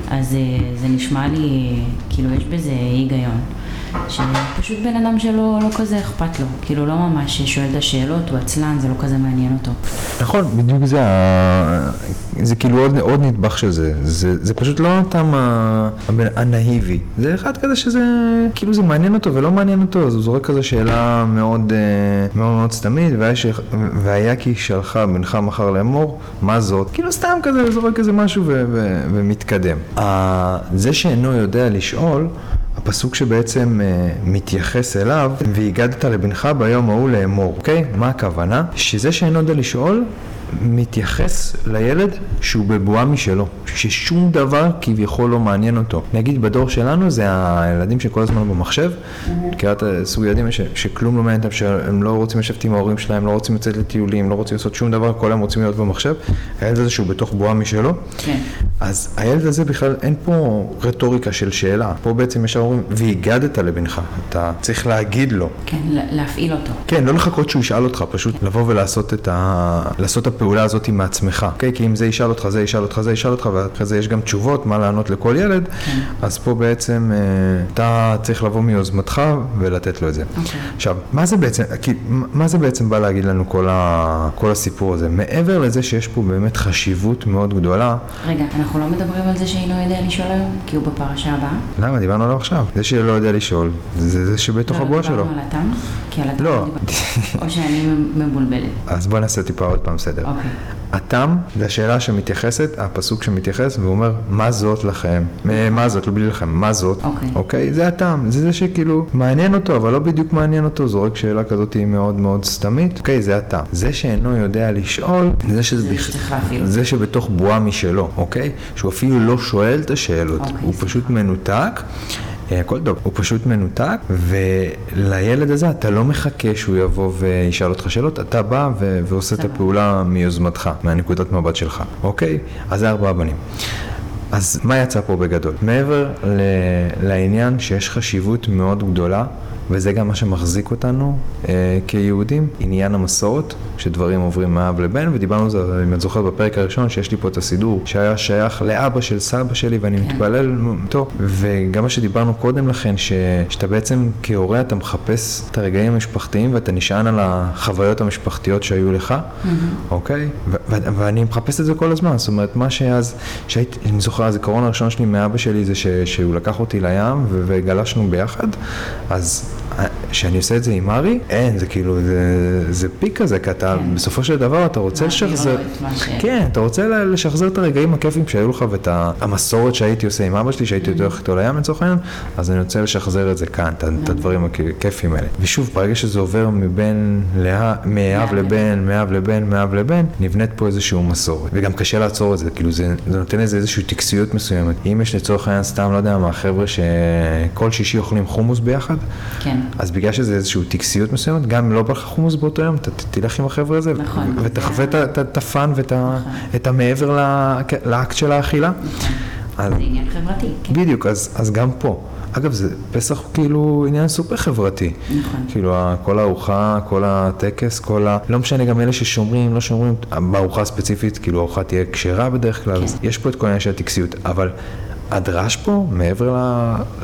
Speaker 1: אז אה, זה נשמע לי, כאילו יש בזה היגיון. שפשוט בן אדם שלא לא כזה אכפת לו, כאילו לא ממש שואל את השאלות, הוא עצלן, זה לא כזה מעניין אותו.
Speaker 2: נכון, בדיוק זה, זה כאילו עוד, עוד נדבך של זה, זה, פשוט לא הטעם הנאיבי, זה אחד כזה שזה, כאילו זה מעניין אותו ולא מעניין אותו, אז הוא זורק כזה שאלה מאוד אה, מאוד, מאוד סתמית, והיה. והיה כי שלך בנך מחר לאמור, מה זאת? כאילו סתם כזה, זורק איזה משהו ו... ו... ומתקדם. זה שאינו יודע לשאול, הפסוק שבעצם אה, מתייחס אליו, והגדת לבנך ביום ההוא לאמור, אוקיי? מה הכוונה? שזה שאינו יודע לשאול, מתייחס לילד שהוא בבועה משלו, ששום דבר כביכול לא מעניין אותו. נגיד בדור שלנו זה הילדים שכל הזמן במחשב, מכירה את הסוג ילדים ש- שכלום לא מעניין אותם, שהם לא רוצים לשבת עם ההורים שלהם, לא רוצים לצאת לטיולים, לא רוצים לעשות שום דבר, כל היום רוצים להיות במחשב. הילד הזה שהוא בתוך בועה משלו,
Speaker 1: כן.
Speaker 2: אז הילד הזה בכלל, אין פה רטוריקה של שאלה. פה בעצם יש אומרים, והגדת לבנך. אתה צריך להגיד לו.
Speaker 1: כן, לה- להפעיל אותו.
Speaker 2: כן, לא לחכות שהוא ישאל אותך, פשוט לבוא ולעשות את, ה... לעשות הפעולה הזאת מעצמך. אוקיי? כי אם זה ישאל אותך, זה ישאל אותך, זה ישאל אותך, ואחרי זה יש גם תשובות, מה לענות לכל ילד,
Speaker 1: כן.
Speaker 2: אז פה בעצם אה, אתה צריך לבוא מיוזמתך ולתת לו את זה.
Speaker 1: אוקיי.
Speaker 2: עכשיו, מה זה בעצם, כי, מה זה בעצם בא להגיד לנו כל, ה... כל הסיפור הזה? מעבר לזה שיש פה באמת חשיבות מאוד גדולה,
Speaker 1: רגע, אנחנו לא מדברים על זה שאינו יודע לשאול היום? כי הוא בפרשה הבאה?
Speaker 2: למה? דיברנו עליו עכשיו. זה שלא יודע לשאול, זה זה שבתוך
Speaker 1: לא,
Speaker 2: הבועה שלו.
Speaker 1: דיברנו על התם? כי על התם
Speaker 2: לא.
Speaker 1: דיברנו. או שאני מבולבלת.
Speaker 2: אז בוא נעשה טיפה עוד פעם סדר.
Speaker 1: אוקיי.
Speaker 2: התם זה השאלה שמתייחסת, הפסוק שמתייחס, והוא אומר, מה זאת לכם? מה זאת? לא בלי לכם, מה זאת?
Speaker 1: אוקיי.
Speaker 2: אוקיי? זה התם, זה זה שכאילו מעניין אותו, אבל לא בדיוק מעניין אותו, זורק שאלה כזאת היא מאוד מאוד סתמית. אוקיי, זה התם. זה שאינו יודע לשאול, זה שזה
Speaker 1: זה
Speaker 2: בכ-. זה שבתוך בועה משלו, אוקיי? שהוא אפילו לא שואל את השאלות,
Speaker 1: אוקיי,
Speaker 2: הוא. פשוט מנותק. אה, הכל טוב, הוא פשוט מנותק, ולילד הזה אתה לא מחכה שהוא יבוא וישאל אותך שאלות, אתה בא ו- ועושה את. הפעולה מיוזמתך, מהנקודת מבט שלך, אוקיי? אז זה ארבעה בנים. אז מה יצא פה בגדול? מעבר ל- לעניין שיש חשיבות מאוד גדולה, וזה גם מה שמחזיק אותנו אה, כיהודים, עניין המסורת, שדברים עוברים מאב לבן, ודיברנו על זה, אם את זוכרת בפרק הראשון, שיש לי פה את הסידור, שהיה שייך לאבא של סבא שלי, ואני
Speaker 1: כן.
Speaker 2: מתפלל איתו, וגם מה שדיברנו קודם לכן, ש, שאתה בעצם כהורה, אתה מחפש את הרגעים המשפחתיים, ואתה נשען על החוויות המשפחתיות שהיו לך, אוקיי? ו- ו- ואני מחפש את זה כל הזמן, זאת אומרת, מה שאז, שהייתי, אני זוכר, הזיכרון הראשון שלי מאבא שלי זה ש, שהוא לקח אותי לים ו- וגלשנו ביחד, אז כשאני עושה את זה עם ארי, אין, זה כאילו, זה, זה פיק כזה, כי אתה,
Speaker 1: כן.
Speaker 2: בסופו של דבר אתה רוצה לשחזר, כן, אתה רוצה לשחזר את הרגעים הכיפים שהיו לך ואת המסורת שהייתי עושה עם אבא שלי, שהייתי
Speaker 1: Mm-hmm.
Speaker 2: הולך איתו לים לצורך העניין, אז אני רוצה לשחזר את זה כאן, את את הדברים הכיפים האלה. ושוב, ברגע שזה עובר מבין, לה- מאב לבן, מאב לבן, מאב לבן, נבנית פה איזושהי מסורת. וגם קשה לעצור את זה, כאילו זה, זה נותן לזה איזושהי טקסיות מסוימת. אם יש לצורך העניין סתם, לא יודע מה, חבר'ה שכל שישי אוכלים חומוס ביחד,
Speaker 1: כן.
Speaker 2: אז בגלל שזה איזושהי טקסיות מסוימת, גם אם לא בא לך חומוס באותו יום, ת- תלך עם החבר'ה הזה,
Speaker 1: נכון.
Speaker 2: ותחווה את ה- את הפאן ואת את המעבר ל- לאקט של האכילה. אז
Speaker 1: זה עניין חברתי, כן.
Speaker 2: בדיוק, אז, אז גם פה. אגב, זה פסח הוא כאילו עניין סופר חברתי.
Speaker 1: נכון.
Speaker 2: כאילו, כל הארוחה, כל הטקס, כל ה... לא משנה גם אלה ששומרים, לא שומרים, בארוחה הספציפית, כאילו הארוחה תהיה כשרה בדרך כלל,
Speaker 1: כן.
Speaker 2: אז יש פה את כל העניין של הטקסיות, אבל... הדרש פה, מעבר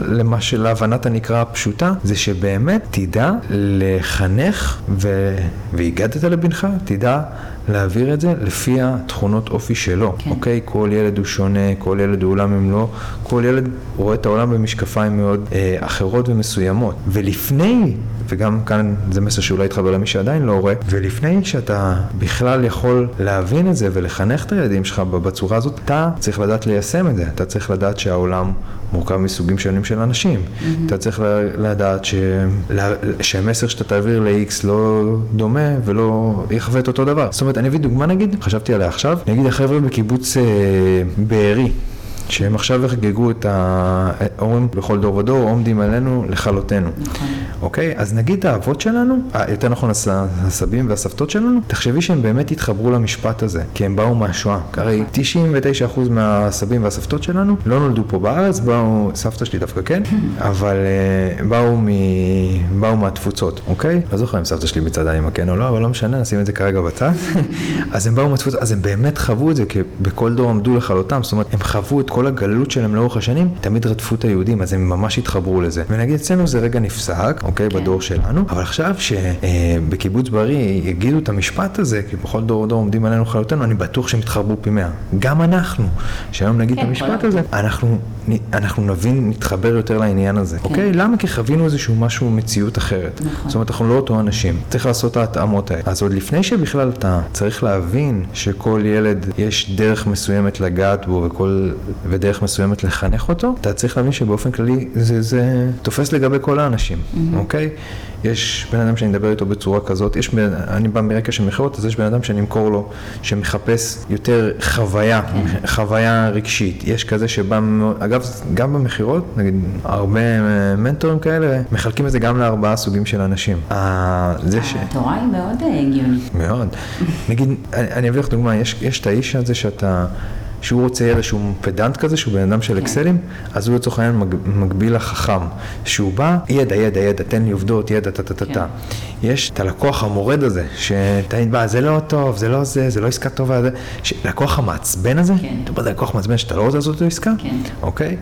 Speaker 2: למה שלהבנת הנקרא הפשוטה, זה שבאמת תדע לחנך, ו... והגדת לבנך, תדע להעביר את זה לפי התכונות אופי שלו,
Speaker 1: כן.
Speaker 2: אוקיי? כל ילד הוא שונה, כל ילד הוא עולם ומלואו, כל ילד רואה את העולם במשקפיים מאוד אה, אחרות ומסוימות. ולפני, וגם כאן זה מסר שאולי יתחבר למי שעדיין לא רואה, ולפני שאתה בכלל יכול להבין את זה ולחנך את הילדים שלך בצורה הזאת, אתה צריך לדעת ליישם את זה, אתה צריך לדעת שהעולם מורכב מסוגים שונים של אנשים. Mm-hmm. אתה צריך לדעת ש... שהמסר שאתה תעביר ל-X לא דומה ולא יחווה את אותו דבר. זאת אומרת, אני אביא דוגמה נגיד, חשבתי עליה עכשיו, נגיד החבר'ה בקיבוץ אה, בארי. שהם עכשיו יחגגו את ה... אומרים בכל דור ודור עומדים עלינו לכלותנו.
Speaker 1: נכון.
Speaker 2: אוקיי? אז נגיד האבות שלנו, אה, יותר נכון הס- הסבים והסבתות שלנו, תחשבי שהם באמת התחברו למשפט הזה, כי הם באו מהשואה. הרי 99% מהסבים והסבתות שלנו לא נולדו פה בארץ, באו, סבתא שלי דווקא כן, אבל אה, באו, מ... באו מהתפוצות, אוקיי? לא זוכר אם סבתא שלי מצד האמא כן או לא, אבל לא משנה, נשים את זה כרגע בצד. אז הם באו מהתפוצות, אז הם באמת חוו את זה, כי בכל דור עמדו לכלותם, זאת אומרת, הם חוו את כל כל הגלות שלהם לאורך השנים, תמיד רדפו את היהודים, אז הם ממש התחברו לזה. ונגיד אצלנו זה רגע נפסק, אוקיי,
Speaker 1: כן.
Speaker 2: בדור שלנו, אבל עכשיו שבקיבוץ בריא יגידו את המשפט הזה, כי בכל דור ודור עומדים עלינו חלותנו, אני בטוח שהם יתחרבו פי מאה. גם אנחנו, שהיום נגיד את
Speaker 1: כן,
Speaker 2: המשפט
Speaker 1: כל
Speaker 2: הזה, אנחנו, אנחנו נבין, נתחבר יותר לעניין הזה, אוקיי? למה? כי חווינו איזשהו משהו, מציאות אחרת.
Speaker 1: נכון.
Speaker 2: זאת אומרת, אנחנו לא אותו אנשים. צריך לעשות את ההתאמות האלה. אז עוד לפני שבכלל אתה צריך להבין שכל ילד יש דרך מסוימת לגעת בו וכל, ודרך מסוימת לחנך אותו, אתה צריך להבין שבאופן כללי זה, זה תופס לגבי כל האנשים, אוקיי? יש בן אדם שאני מדבר איתו בצורה כזאת, יש בן, אני בא מרקע של מכירות, אז יש בן אדם שאני אמכור לו, שמחפש יותר חוויה, חוויה רגשית. יש כזה שבא, אגב, גם במכירות, נגיד, הרבה אה, מנטורים כאלה, מחלקים את זה גם לארבעה סוגים של אנשים. אה, זה ש...
Speaker 1: התורה היא מאוד אה, הגיונית.
Speaker 2: מאוד. נגיד, אני, אני אביא לך דוגמה, יש, יש את האיש הזה שאתה, שהוא רוצה ילד שהוא פדנט כזה, שהוא בן אדם של
Speaker 1: כן.
Speaker 2: אקסלים, אז הוא לצורך העניין מג, מקביל לחכם. שהוא בא, ידע, ידע, ידע, תן לי עובדות, ידע, טה טה טה
Speaker 1: כן.
Speaker 2: טה. יש את הלקוח המורד הזה, שתמיד בא, זה לא טוב, זה לא זה, זה לא עסקה טובה, זה... לקוח המעצבן הזה,
Speaker 1: כן.
Speaker 2: אתה בא, זה לקוח מעצבן שאתה לא רוצה לעשות איתו עסקה. אוקיי?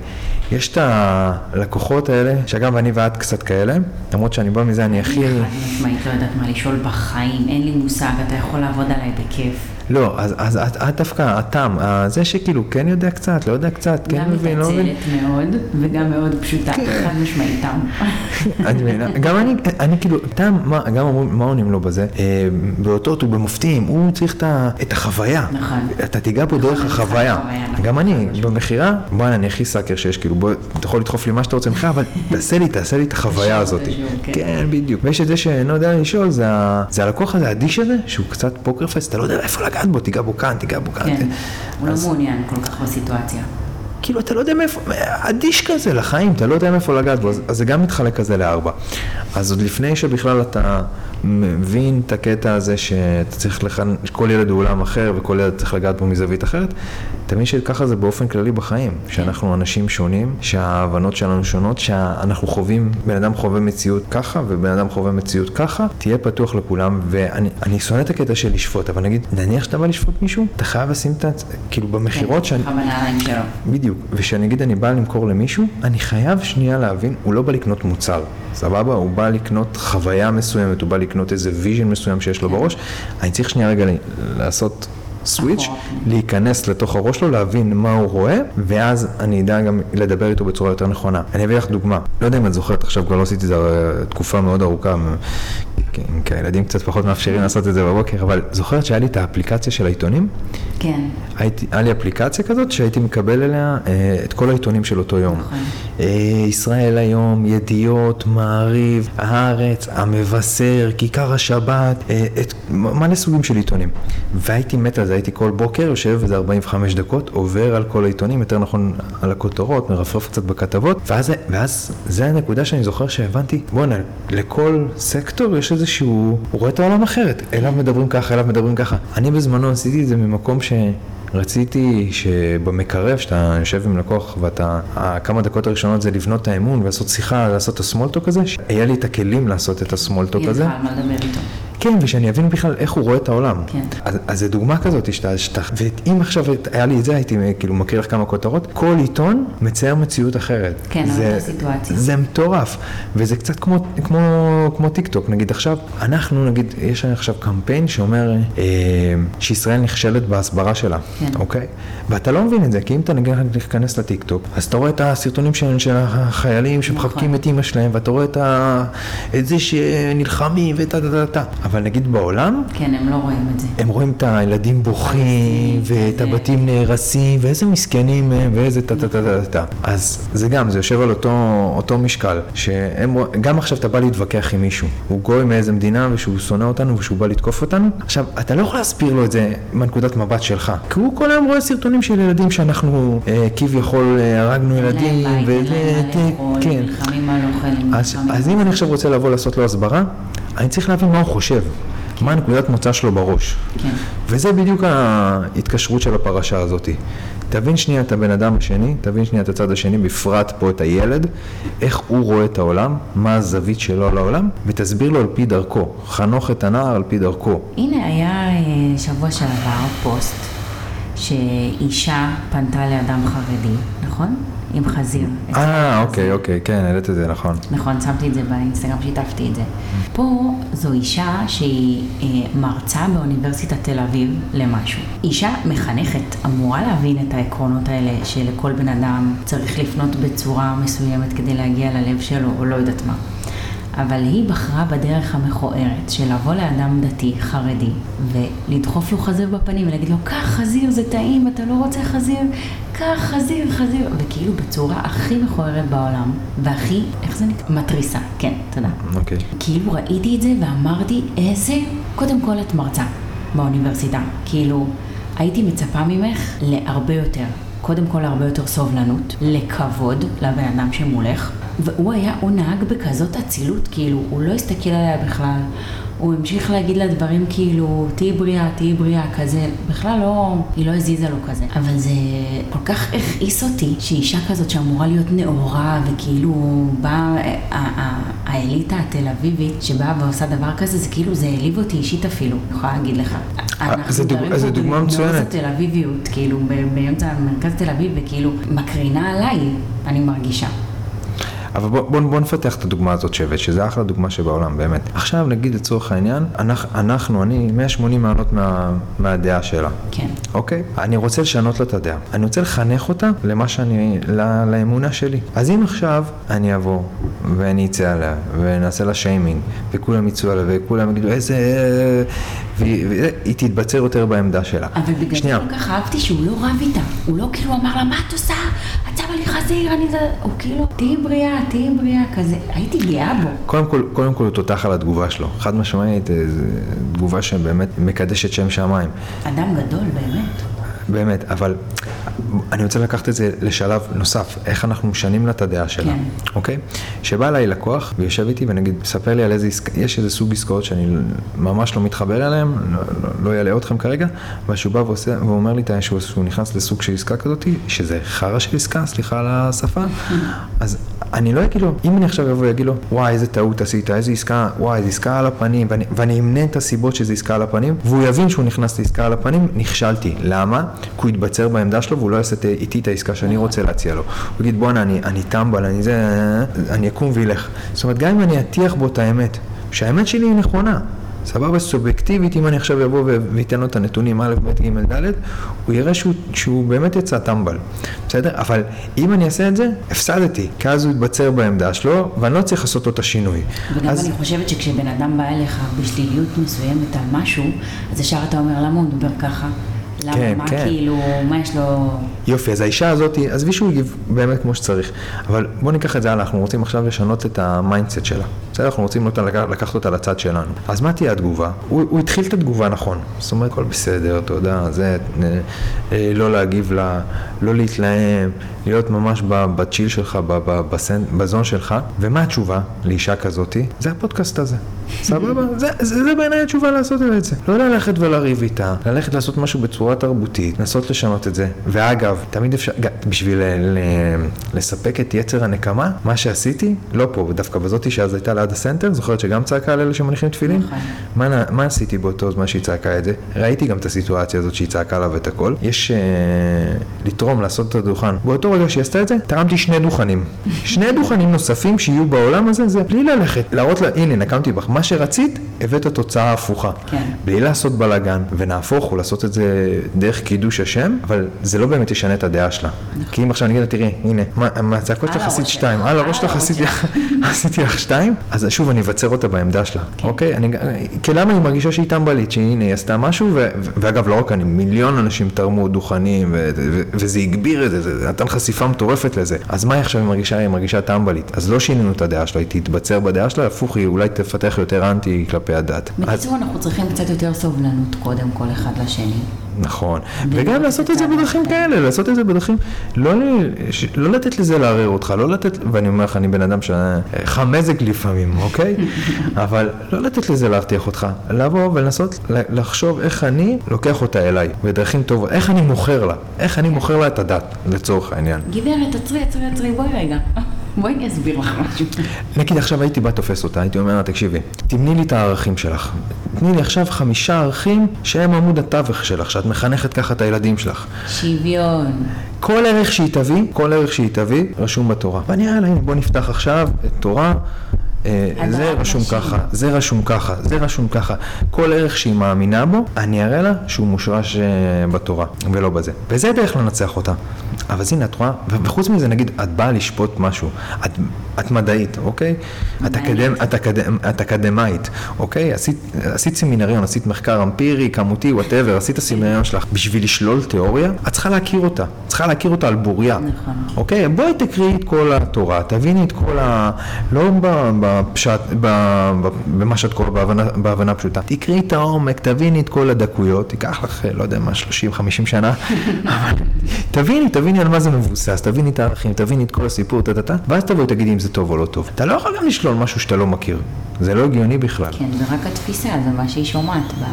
Speaker 2: יש את הלקוחות האלה, שאגב, אני ואת קצת כאלה, למרות שאני בא מזה, אני הכי...
Speaker 1: אני חד משמעית לא יודעת מה לשאול בחיים, אין לי מושג, אתה יכול לעבוד עליי בכיף.
Speaker 2: לא, אז, אז את, את דווקא, אה, זה שכאילו כן יודע קצת, לא יודע קצת, כן
Speaker 1: גם
Speaker 2: מבין, לא מבין.
Speaker 1: מתעצלת מאוד, וגם מאוד פשוטה, חד משמעית טעם.
Speaker 2: את מבינה? גם אני, אני כאילו, טעם, מה, גם אומרים, מה עונים לו בזה? אה, באותות ובמופתים, הוא צריך את, את החוויה.
Speaker 1: נכון.
Speaker 2: אתה תיגע
Speaker 1: נכון,
Speaker 2: דרך
Speaker 1: אני צריכה
Speaker 2: החוויה.
Speaker 1: חוויה, נכון.
Speaker 2: גם אני, במכירה, בוא'נה, אני הכי sucker שיש, כאילו, בוא, אתה יכול לדחוף לי מה שאתה רוצה ממך, אבל תעשה לי, תעשה לי את החוויה הזאת.
Speaker 1: כן.
Speaker 2: כן, בדיוק. ויש את זה שאינו יודע לשאול, זה הלקוח הזה, האדיש הזה, שהוא קצת poker face, אתה לא יודע איפה לגעת בו, תיגע בו כאן, תיגע בו כאן.
Speaker 1: כן, הוא לא מעוניין כל כך בסיטואציה.
Speaker 2: כאילו, אתה לא יודע מאיפה, אדיש כזה לחיים, אתה לא יודע מאיפה לגעת בו, אז, אז זה גם מתחלק כזה לארבע. אז עוד לפני שבכלל אתה מבין את הקטע הזה שאתה צריך לכאן, כל ילד הוא עולם אחר וכל ילד צריך לגעת בו מזווית אחרת, תבין שככה זה באופן כללי בחיים, שאנחנו אנשים שונים, שההבנות שלנו שונות, שאנחנו חווים, בן אדם חווה מציאות ככה ובן אדם חווה מציאות ככה, תהיה פתוח לכולם, ואני אני שונא את הקטע של לשפוט, אבל נגיד, נניח שאתה בא לשפוט מישהו, אתה חייב לשים את, ה- כאילו במכירות שאני...
Speaker 1: כן, שלו.
Speaker 2: בדיוק, וכשאני אגיד אני בא למכור למישהו, אני חייב שנייה להבין, הוא לא בא לקנות מוצר, סבבה? הוא בא לקנות חוויה מסוימת, הוא בא לקנות איזה vision מסוים שיש לו בראש, אני צריך שנייה רגע לעשות
Speaker 1: switch.
Speaker 2: להיכנס לתוך הראש שלו, להבין מה הוא רואה, ואז אני אדע גם לדבר איתו בצורה יותר נכונה. אני אביא לך דוגמה, לא יודע אם את זוכרת, עכשיו כבר לא עשיתי את זה אה, תקופה מאוד ארוכה, כי הילדים קצת פחות מאפשרים לעשות את זה בבוקר, אבל זוכרת שהיה לי את האפליקציה של העיתונים?
Speaker 1: כן,
Speaker 2: הייתי, היה לי אפליקציה כזאת שהייתי מקבל אליה אה, את כל העיתונים של אותו יום.
Speaker 1: נכון.
Speaker 2: אה, ישראל היום, ידיעות, מעריב, הארץ, המבשר, כיכר השבת, אה, את מלא סוגים של עיתונים. והייתי מת על זה, הייתי כל בוקר יושב איזה 45 דקות, עובר על כל העיתונים, יותר נכון על הכותרות, מרפרף קצת בכתבות, ואז, ואז זה הנקודה שאני זוכר שהבנתי, בואנה, לכל סקטור יש איזשהו, הוא רואה את העולם אחרת, אליו מדברים ככה, אליו מדברים ככה. אני בזמנו עשיתי את זה ממקום ש... רציתי שבמקרב, שאתה יושב עם לקוח ואתה, הכמה דקות הראשונות זה לבנות את האמון ולעשות שיחה, לעשות את הסמולטוק הזה, שיהיה לי את הכלים לעשות את הסמולטוק
Speaker 1: יהיה
Speaker 2: הזה.
Speaker 1: לך על מה לדבר איתו.
Speaker 2: כן, ושאני אבין בכלל איך הוא רואה את העולם.
Speaker 1: כן.
Speaker 2: אז, אז זה דוגמה כזאת, שאתה, שאתה, ואם עכשיו היה לי את זה, הייתי כאילו מקריא לך כמה כותרות, כל עיתון מצייר מציאות אחרת.
Speaker 1: כן, אבל
Speaker 2: זה,
Speaker 1: בסיטואציה.
Speaker 2: זה מטורף, וזה קצת כמו, כמו, כמו טיק טוק, נגיד עכשיו, אנחנו נגיד, יש לנו עכשיו קמפיין שאומר אה, שישראל נכשלת בהסברה שלה,
Speaker 1: כן.
Speaker 2: אוקיי? ואתה לא מבין את זה, כי אם אתה נגיד תיכנס לטיק טוק, אז אתה רואה את הסרטונים של, של החיילים שמחבקים
Speaker 1: נכון.
Speaker 2: את אימא שלהם, ואתה רואה את, ה, את זה שנלחמים וטה טה טה טה, אבל נגיד בעולם,
Speaker 1: כן, הם לא רואים את זה.
Speaker 2: הם רואים את הילדים בוכים, ואת
Speaker 1: וזה-
Speaker 2: הבתים נהרסים, ואיזה מסכנים הם, ואיזה טה טה טה טה טה. אז זה גם, זה יושב על אותו, אותו משקל, שהם, גם עכשיו אתה בא להתווכח עם מישהו, הוא גוי מאיזה מדינה, ושהוא שונא אותנו, ושהוא בא לתקוף אותנו, עכשיו, אתה לא יכול להסביר לו את זה מנקודת מבט שלך, כי הוא כל היום רואה סרטונים של ילדים שאנחנו אה, כביכול אה, הרגנו ילדים,
Speaker 1: לאכול,
Speaker 2: כן. אז, אם אני עכשיו רוצה לבוא לעשות לו הסברה, אני צריך להבין מה הוא חושב, מה הנקודת מוצא שלו בראש.
Speaker 1: כן.
Speaker 2: וזה בדיוק ההתקשרות של הפרשה הזאת. תבין שנייה את הבן אדם השני, תבין שנייה את הצד השני, בפרט פה את הילד, איך הוא רואה את העולם, מה הזווית שלו לעולם, ותסביר לו על פי דרכו. חנוך את הנער על פי דרכו.
Speaker 1: הנה, היה אה, שבוע שעבר פוסט שאישה פנתה לאדם חרדי, נכון? עם חזיר.
Speaker 2: אה, אוקיי, אוקיי, כן, העלית את זה, נכון.
Speaker 1: נכון, שמתי את זה באינסטגרם, שיתפתי את זה. פה זו אישה שהיא אה, מרצה באוניברסיטת תל אביב למשהו. אישה מחנכת, אמורה להבין את העקרונות האלה שלכל בן אדם צריך לפנות בצורה מסוימת כדי להגיע ללב שלו, או לא יודעת מה. אבל היא בחרה בדרך המכוערת של לבוא לאדם דתי, חרדי, ולדחוף לו חזיר בפנים ולהגיד לו, קח חזיר, זה טעים, אתה לא רוצה חזיר? קח חזיר, חזיר, וכאילו בצורה הכי מכוערת בעולם, והכי, איך זה נקרא? מתריסה, כן, תודה.
Speaker 2: אוקיי.
Speaker 1: כאילו ראיתי את זה ואמרתי, איזה, קודם כל את מרצה באוניברסיטה, כאילו, הייתי מצפה ממך להרבה יותר. קודם כל להרבה יותר סובלנות, לכבוד לבן אדם שמולך, והוא היה, הוא נהג בכזאת אצילות, כאילו, הוא לא הסתכל עליה בכלל. הוא המשיך להגיד לה דברים כאילו, תהיי בריאה, תהיי בריאה, כזה, בכלל לא, היא לא הזיזה לו כזה. אבל זה כל כך הכעיס אותי, שאישה כזאת שאמורה להיות נאורה, וכאילו באה האליטה התל אביבית, שבאה ועושה דבר כזה, זה כאילו, זה העליב אותי אישית אפילו, אני יכולה להגיד לך.
Speaker 2: דוג- זה דוגמה מצוינת.
Speaker 1: במרכז התל אביביות, כאילו, באמצע מרכז תל אביב, וכאילו, מקרינה עליי, אני מרגישה.
Speaker 2: אבל בוא, בוא, בוא נפתח את הדוגמה הזאת שהבאת, שזה אחלה דוגמה שבעולם, באמת. עכשיו נגיד לצורך העניין, אנחנו, אנחנו אני 180 מעלות מה, מהדעה שלה.
Speaker 1: כן.
Speaker 2: אוקיי? אני רוצה לשנות לה את הדעה. אני רוצה לחנך אותה למה שאני, ל, לאמונה שלי. אז אם עכשיו אני אבוא ואני אצא עליה ונעשה לה שיימינג וכולם יצאו עליה וכולם יגידו איזה... והיא תתבצר יותר בעמדה שלה.
Speaker 1: אבל בגלל זה. כל כך אהבתי שהוא לא רב איתה. הוא לא כאילו אמר לה, מה את עושה? את שמה לי חזיר, אני זה... הוא כאילו, תהיי בריאה, תהיי בריאה, כזה. הייתי גאה בו.
Speaker 2: קודם כל, קודם כל הוא תותח על התגובה שלו. חד משמעית, אה, זו תגובה שבאמת מקדשת שם שמיים.
Speaker 1: אדם גדול, באמת.
Speaker 2: באמת, אבל אני רוצה לקחת את זה לשלב נוסף, איך אנחנו משנים לה את הדעה שלה,
Speaker 1: כן.
Speaker 2: אוקיי? שבא אליי לקוח ויושב איתי ונגיד, ספר לי על איזה עסקה, יש איזה סוג עסקאות שאני ממש לא מתחבר אליהן, לא, לא, לא אעלה אתכם כרגע, אבל שהוא בא ועושה, ואומר לי שהוא, שהוא נכנס לסוג של עסקה כזאת, שזה חרא של עסקה, סליחה על השפה, אז אני לא אגיד לו, אם אני עכשיו אבוא ואגיד לו, וואי, איזה טעות עשית, איזה עסקה, וואי, איזה עסקה על הפנים, ואני, ואני אמנה את הסיבות שזה עסקה על הפנים, והוא יבין שהוא נכנס לעסקה על הפנים, נכשלתי. למה? כי הוא יתבצר בעמדה שלו והוא לא יעשה איתי את העסקה שאני רוצה להציע לו. הוא יגיד, בואנה, אני, אני טמבל, אני זה, אני אקום וילך. זאת אומרת, גם אם אני אטיח בו את האמת, שהאמת שלי היא נכונה, סבבה, סובייקטיבית, אם אני עכשיו אבוא ואתן לו את הנתונים א', ב', ג', ד', הוא יראה שהוא, שהוא באמת יצא טמבל, בסדר? אבל אם אני אעשה את זה, הפסדתי, כי אז הוא יתבצר בעמדה שלו, ואני לא צריך לעשות לו את השינוי.
Speaker 1: וגם
Speaker 2: אז-
Speaker 1: אני חושבת שכשבן אדם בא אליך בשליליות מסוימת על משהו, אז ישר אתה אומר, למה הוא מדבר ככה? למה,
Speaker 2: כן,
Speaker 1: מה
Speaker 2: כן.
Speaker 1: כאילו, מה יש לו...
Speaker 2: יופי, אז האישה הזאת, עזבי שהוא הגיב באמת כמו שצריך, אבל בוא ניקח את זה הלאה, אנחנו רוצים עכשיו לשנות את ה mindset שלה. בסדר, אנחנו רוצים אותה, לקח- לקחת אותה לצד שלנו. אז מה תהיה התגובה? הוא, הוא התחיל את התגובה נכון. זאת אומרת, הכל בסדר, תודה, זה, אה, אה, לא להגיב לה, לא להתלהם, להיות ממש ב chill שלך, ב- ב- ב zen, ב zone שלך. ומה התשובה לאישה כזאתי? זה הפודקאסט הזה. סבבה? זה, זה, זה בעיניי התשובה לעשות את זה. לא ללכת ולריב איתה, ללכת לעשות משהו בצורה תרבותית, לנסות לשנות את זה. ואגב, תמיד אפשר, בשביל ל, ל, לספק את יצר הנקמה, מה שעשיתי, לא פה, דווקא בזאתי שאז הייתה ליד הסנטר, זוכרת שגם צעקה על אלה שמניחים תפילין?
Speaker 1: נכון.
Speaker 2: מה, מה עשיתי באותו זמן שהיא צעקה את זה? ראיתי גם את הסיטואציה הזאת שהיא צעקה עליו את הכל. יש אה, לתרום, לעשות את הדוכן. באותו רגע שהיא עשתה את זה, תרמתי שני דוכנים. שני דוכנים נוספים שיהיו בעולם הזה, זה בלי ללכת, להראות לה, הנה, נקמתי בך. מה שרצית, הבאת תוצאה הפוכה.
Speaker 1: כן.
Speaker 2: בלי לעשות בלאגן, ונהפוך הוא לעשות את זה דרך קידוש השם, אבל זה לא באמת ישנה את הדעה שלה. כי אם עכשיו אני אגיד לה, תראי, הנה, מה- מהצעקות שלך עשית שתיים. על הראש שלך עשיתי לך שתיים, אז שוב אני אבצר אותה בעמדה שלה, אוקיי? אני, כי למה היא מרגישה שהיא טמבלית, שהנה היא עשתה משהו, ואגב לא רק אני, מיליון אנשים תרמו דוכנים, וזה הגביר את זה, זה נתן חשיפה מטורפת לזה. אז מה היא עכשיו מרגישה? היא מרגישה טמבלית. אז לא שינינו את הדעה שלה, היא תתבצר בדעה שלה, הפוך, היא אולי תפתח יותר אנטי כלפי הדת. אז,
Speaker 1: בקיצור, אנחנו צריכים קצת יותר סובלנות קודם כל אחד לשני.
Speaker 2: נכון. וגם לעשות את זה בדרכים. כאלה, לעשות את זה בדרכים, לא, ש- לא לתת לזה לערער אותך, לא לתת, ואני אומר לך, אני בן אדם שחמזק לפעמים, אוקיי? אבל לא לתת לזה להרתיח אותך, לבוא ולנסות לחשוב איך אני לוקח אותה אליי, בדרכים טובות, איך אני מוכר לה, איך אני מוכר לה את הדת, לצורך העניין.
Speaker 1: גברת, עצרי, עצרי, עצרי, בואי רגע. בואי אני אסביר לך משהו.
Speaker 2: נגיד עכשיו הייתי בא תופס אותה, הייתי אומר לה, תקשיבי, תמני לי את הערכים שלך. תני לי עכשיו חמישה ערכים שהם עמוד התווך שלך, שאת מחנכת ככה את הילדים שלך.
Speaker 1: שוויון.
Speaker 2: כל ערך שהיא תביא, כל ערך שהיא תביא, רשום בתורה. ואני יאללה, הנה, בוא נפתח עכשיו את תורה. אה, זה רשום. ככה, זה רשום ככה, זה רשום ככה. כל ערך שהיא מאמינה בו, אני אראה לה שהוא מושרש אה, בתורה, ולא בזה. וזה דרך לנצח אותה. אבל אז הנה, את רואה, וחוץ מזה, נגיד, את באה לשפוט משהו, את, את מדעית, אוקיי? את. אקדמ, את, אקדמ, את אקדמאית, אוקיי? עשית, עשית סמינריון, עשית מחקר אמפירי, כמותי, whatever, עשית את הסמינריון שלך. בשביל לשלול תיאוריה, את צריכה להכיר אותה. צריכה להכיר אותה על בוריה.
Speaker 1: נכון.
Speaker 2: אוקיי? בואי תקראי את כל התורה, תביני את כל ה... לא ב- בפשט. במה שאת קוראת בהבנה, בהבנה פשוטה. תקראי את העומק, תביני את כל הדקויות, תיקח לך, לא יודע מה, 30-50 שנה, אבל תביני, תביני על מה זה מבוסס, תביני את הערכים, תביני את כל הסיפור, טה-טה-טה, ואז תבואי תגידי אם זה טוב או לא טוב. אתה לא יכול גם לשלול משהו שאתה לא מכיר, זה לא הגיוני בכלל.
Speaker 1: כן, זה רק התפיסה, זה מה שהיא שומעת ב...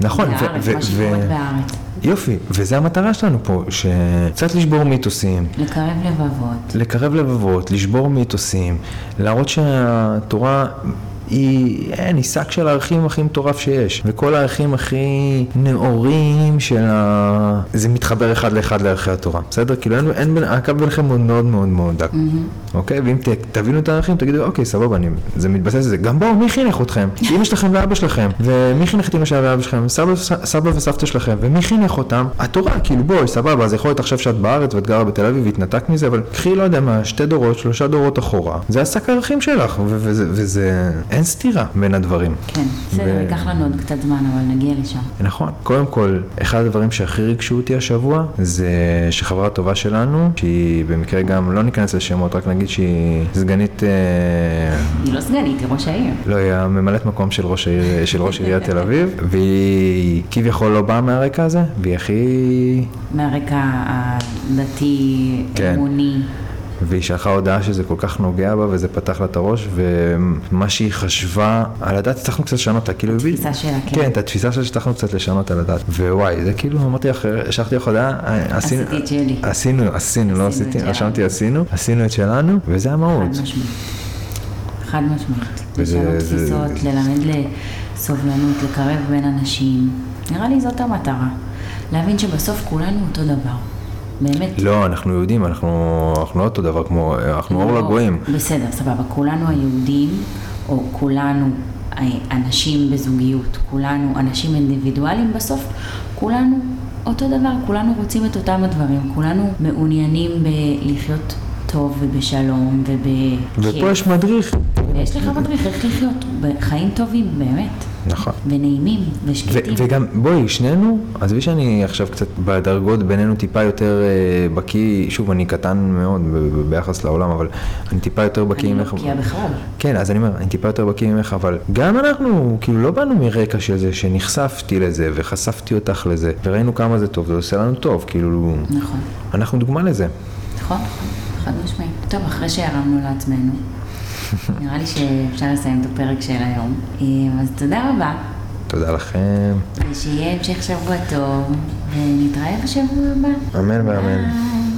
Speaker 2: נכון, ו-
Speaker 1: בארץ,
Speaker 2: ו-
Speaker 1: מה
Speaker 2: ו-
Speaker 1: בארץ.
Speaker 2: יופי, וזה המטרה שלנו פה, שקצת לשבור מיתוסים,
Speaker 1: לקרב לבבות.
Speaker 2: לקרב לבבות, לשבור מיתוסים, להראות שהתורה היא, אין, היא שק של הערכים הכי מטורף שיש, וכל הערכים הכי נאורים של ה... זה מתחבר אחד לאחד לערכי התורה, בסדר? כאילו אין, אין בין, הקו ביניכם הוא מאוד מאוד מאוד דק, אוקיי? ואם ת, תבינו את הערכים, תגידו, אוקיי, סבבה, אני, זה מתבסס על זה. גם בואו, מי חינך אתכם? אמא שלכם ואבא שלכם, ומי חינך את אמא שלכם ואבא שלכם? סבא, סבא וסבתא שלכם, ומי חינך אותם? התורה, כאילו בואי, סבבה, אז יכול להיות עכשיו שאת בארץ ואת גרה בתל אביב והתנתקת מזה, אבל קחי, לא יודע מה, שתי דורות, שלושה דורות אחורה, זה השק הערכים שלך, וזה, אין סתירה בין הדברים.
Speaker 1: כן, בסדר,
Speaker 2: ו-
Speaker 1: ייקח לנו עוד קצת זמן, אבל נגיע לשם.
Speaker 2: נכון. קודם כל, אחד הדברים שהכי ריגשו אותי השבוע, זה שחברה טובה שלנו, שהיא במקרה גם, לא ניכנס לשמות, רק נגיד שהיא סגנית, אה,
Speaker 1: היא לא סגנית, היא ראש העיר.
Speaker 2: לא, היא הממלאת מקום של ראש, העיר, של ראש עיריית תל אביב, והיא כביכול לא באה מהרקע הזה, והיא הכי...
Speaker 1: מהרקע הדתי,
Speaker 2: כן.
Speaker 1: אמוני.
Speaker 2: והיא שלחה הודעה שזה כל כך נוגע בה וזה פתח לה את הראש ומה שהיא חשבה על הדת הצלחנו קצת לשנות אותה כאילו
Speaker 1: התפיסה שלה, כן.
Speaker 2: כן את התפיסה שלה הצלחנו קצת לשנות על הדת ווואי זה כאילו אמרתי לך שלחתי לך הודעה עשינו. עשינו עשינו לא עשיתי. רשמתי עשינו עשינו את שלנו וזה המהות.
Speaker 1: חד משמעית. לשנות
Speaker 2: זה-
Speaker 1: תפיסות, ללמד לסובלנות, לקרב בין אנשים. נראה לי זאת המטרה. להבין שבסוף כולנו אותו דבר. באמת.
Speaker 2: לא אנחנו יהודים אנחנו אנחנו לא אותו דבר כמו אנחנו אור
Speaker 1: לא,
Speaker 2: לגויים
Speaker 1: בסדר, סבבה. כולנו היהודים, או כולנו אה, אנשים בזוגיות, כולנו אנשים אינדיבידואלים, בסוף כולנו אותו דבר, כולנו רוצים את אותם הדברים, כולנו מעוניינים בלחיות טוב ובשלום ובכיף.
Speaker 2: ופה יש מדריך
Speaker 1: ויש לך מדריך איך לחיות בחיים טובים, באמת,
Speaker 2: נכון
Speaker 1: ונעימים ושקטים.
Speaker 2: וגם, בואי, שנינו, עזבי שאני עכשיו קצת בדרגות בינינו טיפה יותר אה, בקיא, שוב, אני קטן מאוד ביחס לעולם, אבל אני טיפה יותר בקיא
Speaker 1: אני לא
Speaker 2: ממך.
Speaker 1: בקיאה בכלל.
Speaker 2: כן, אז אני אומר, אני טיפה יותר בקיא ממך, אבל גם אנחנו, כאילו, לא באנו מרקע של זה, שנחשפתי לזה, וחשפתי אותך לזה, וראינו כמה זה טוב, זה עושה לנו טוב, כאילו,
Speaker 1: נכון,
Speaker 2: אנחנו דוגמה לזה.
Speaker 1: נכון, חד משמעית. טוב, אחרי שהרמנו לעצמנו, נראה לי שאפשר לסיים את הפרק של היום. אה, אז תודה רבה,
Speaker 2: תודה לכם.
Speaker 1: ושיהיה המשך שבוע טוב, ונתראה בשבוע הבא.
Speaker 2: אמן ואמן.
Speaker 1: ביי.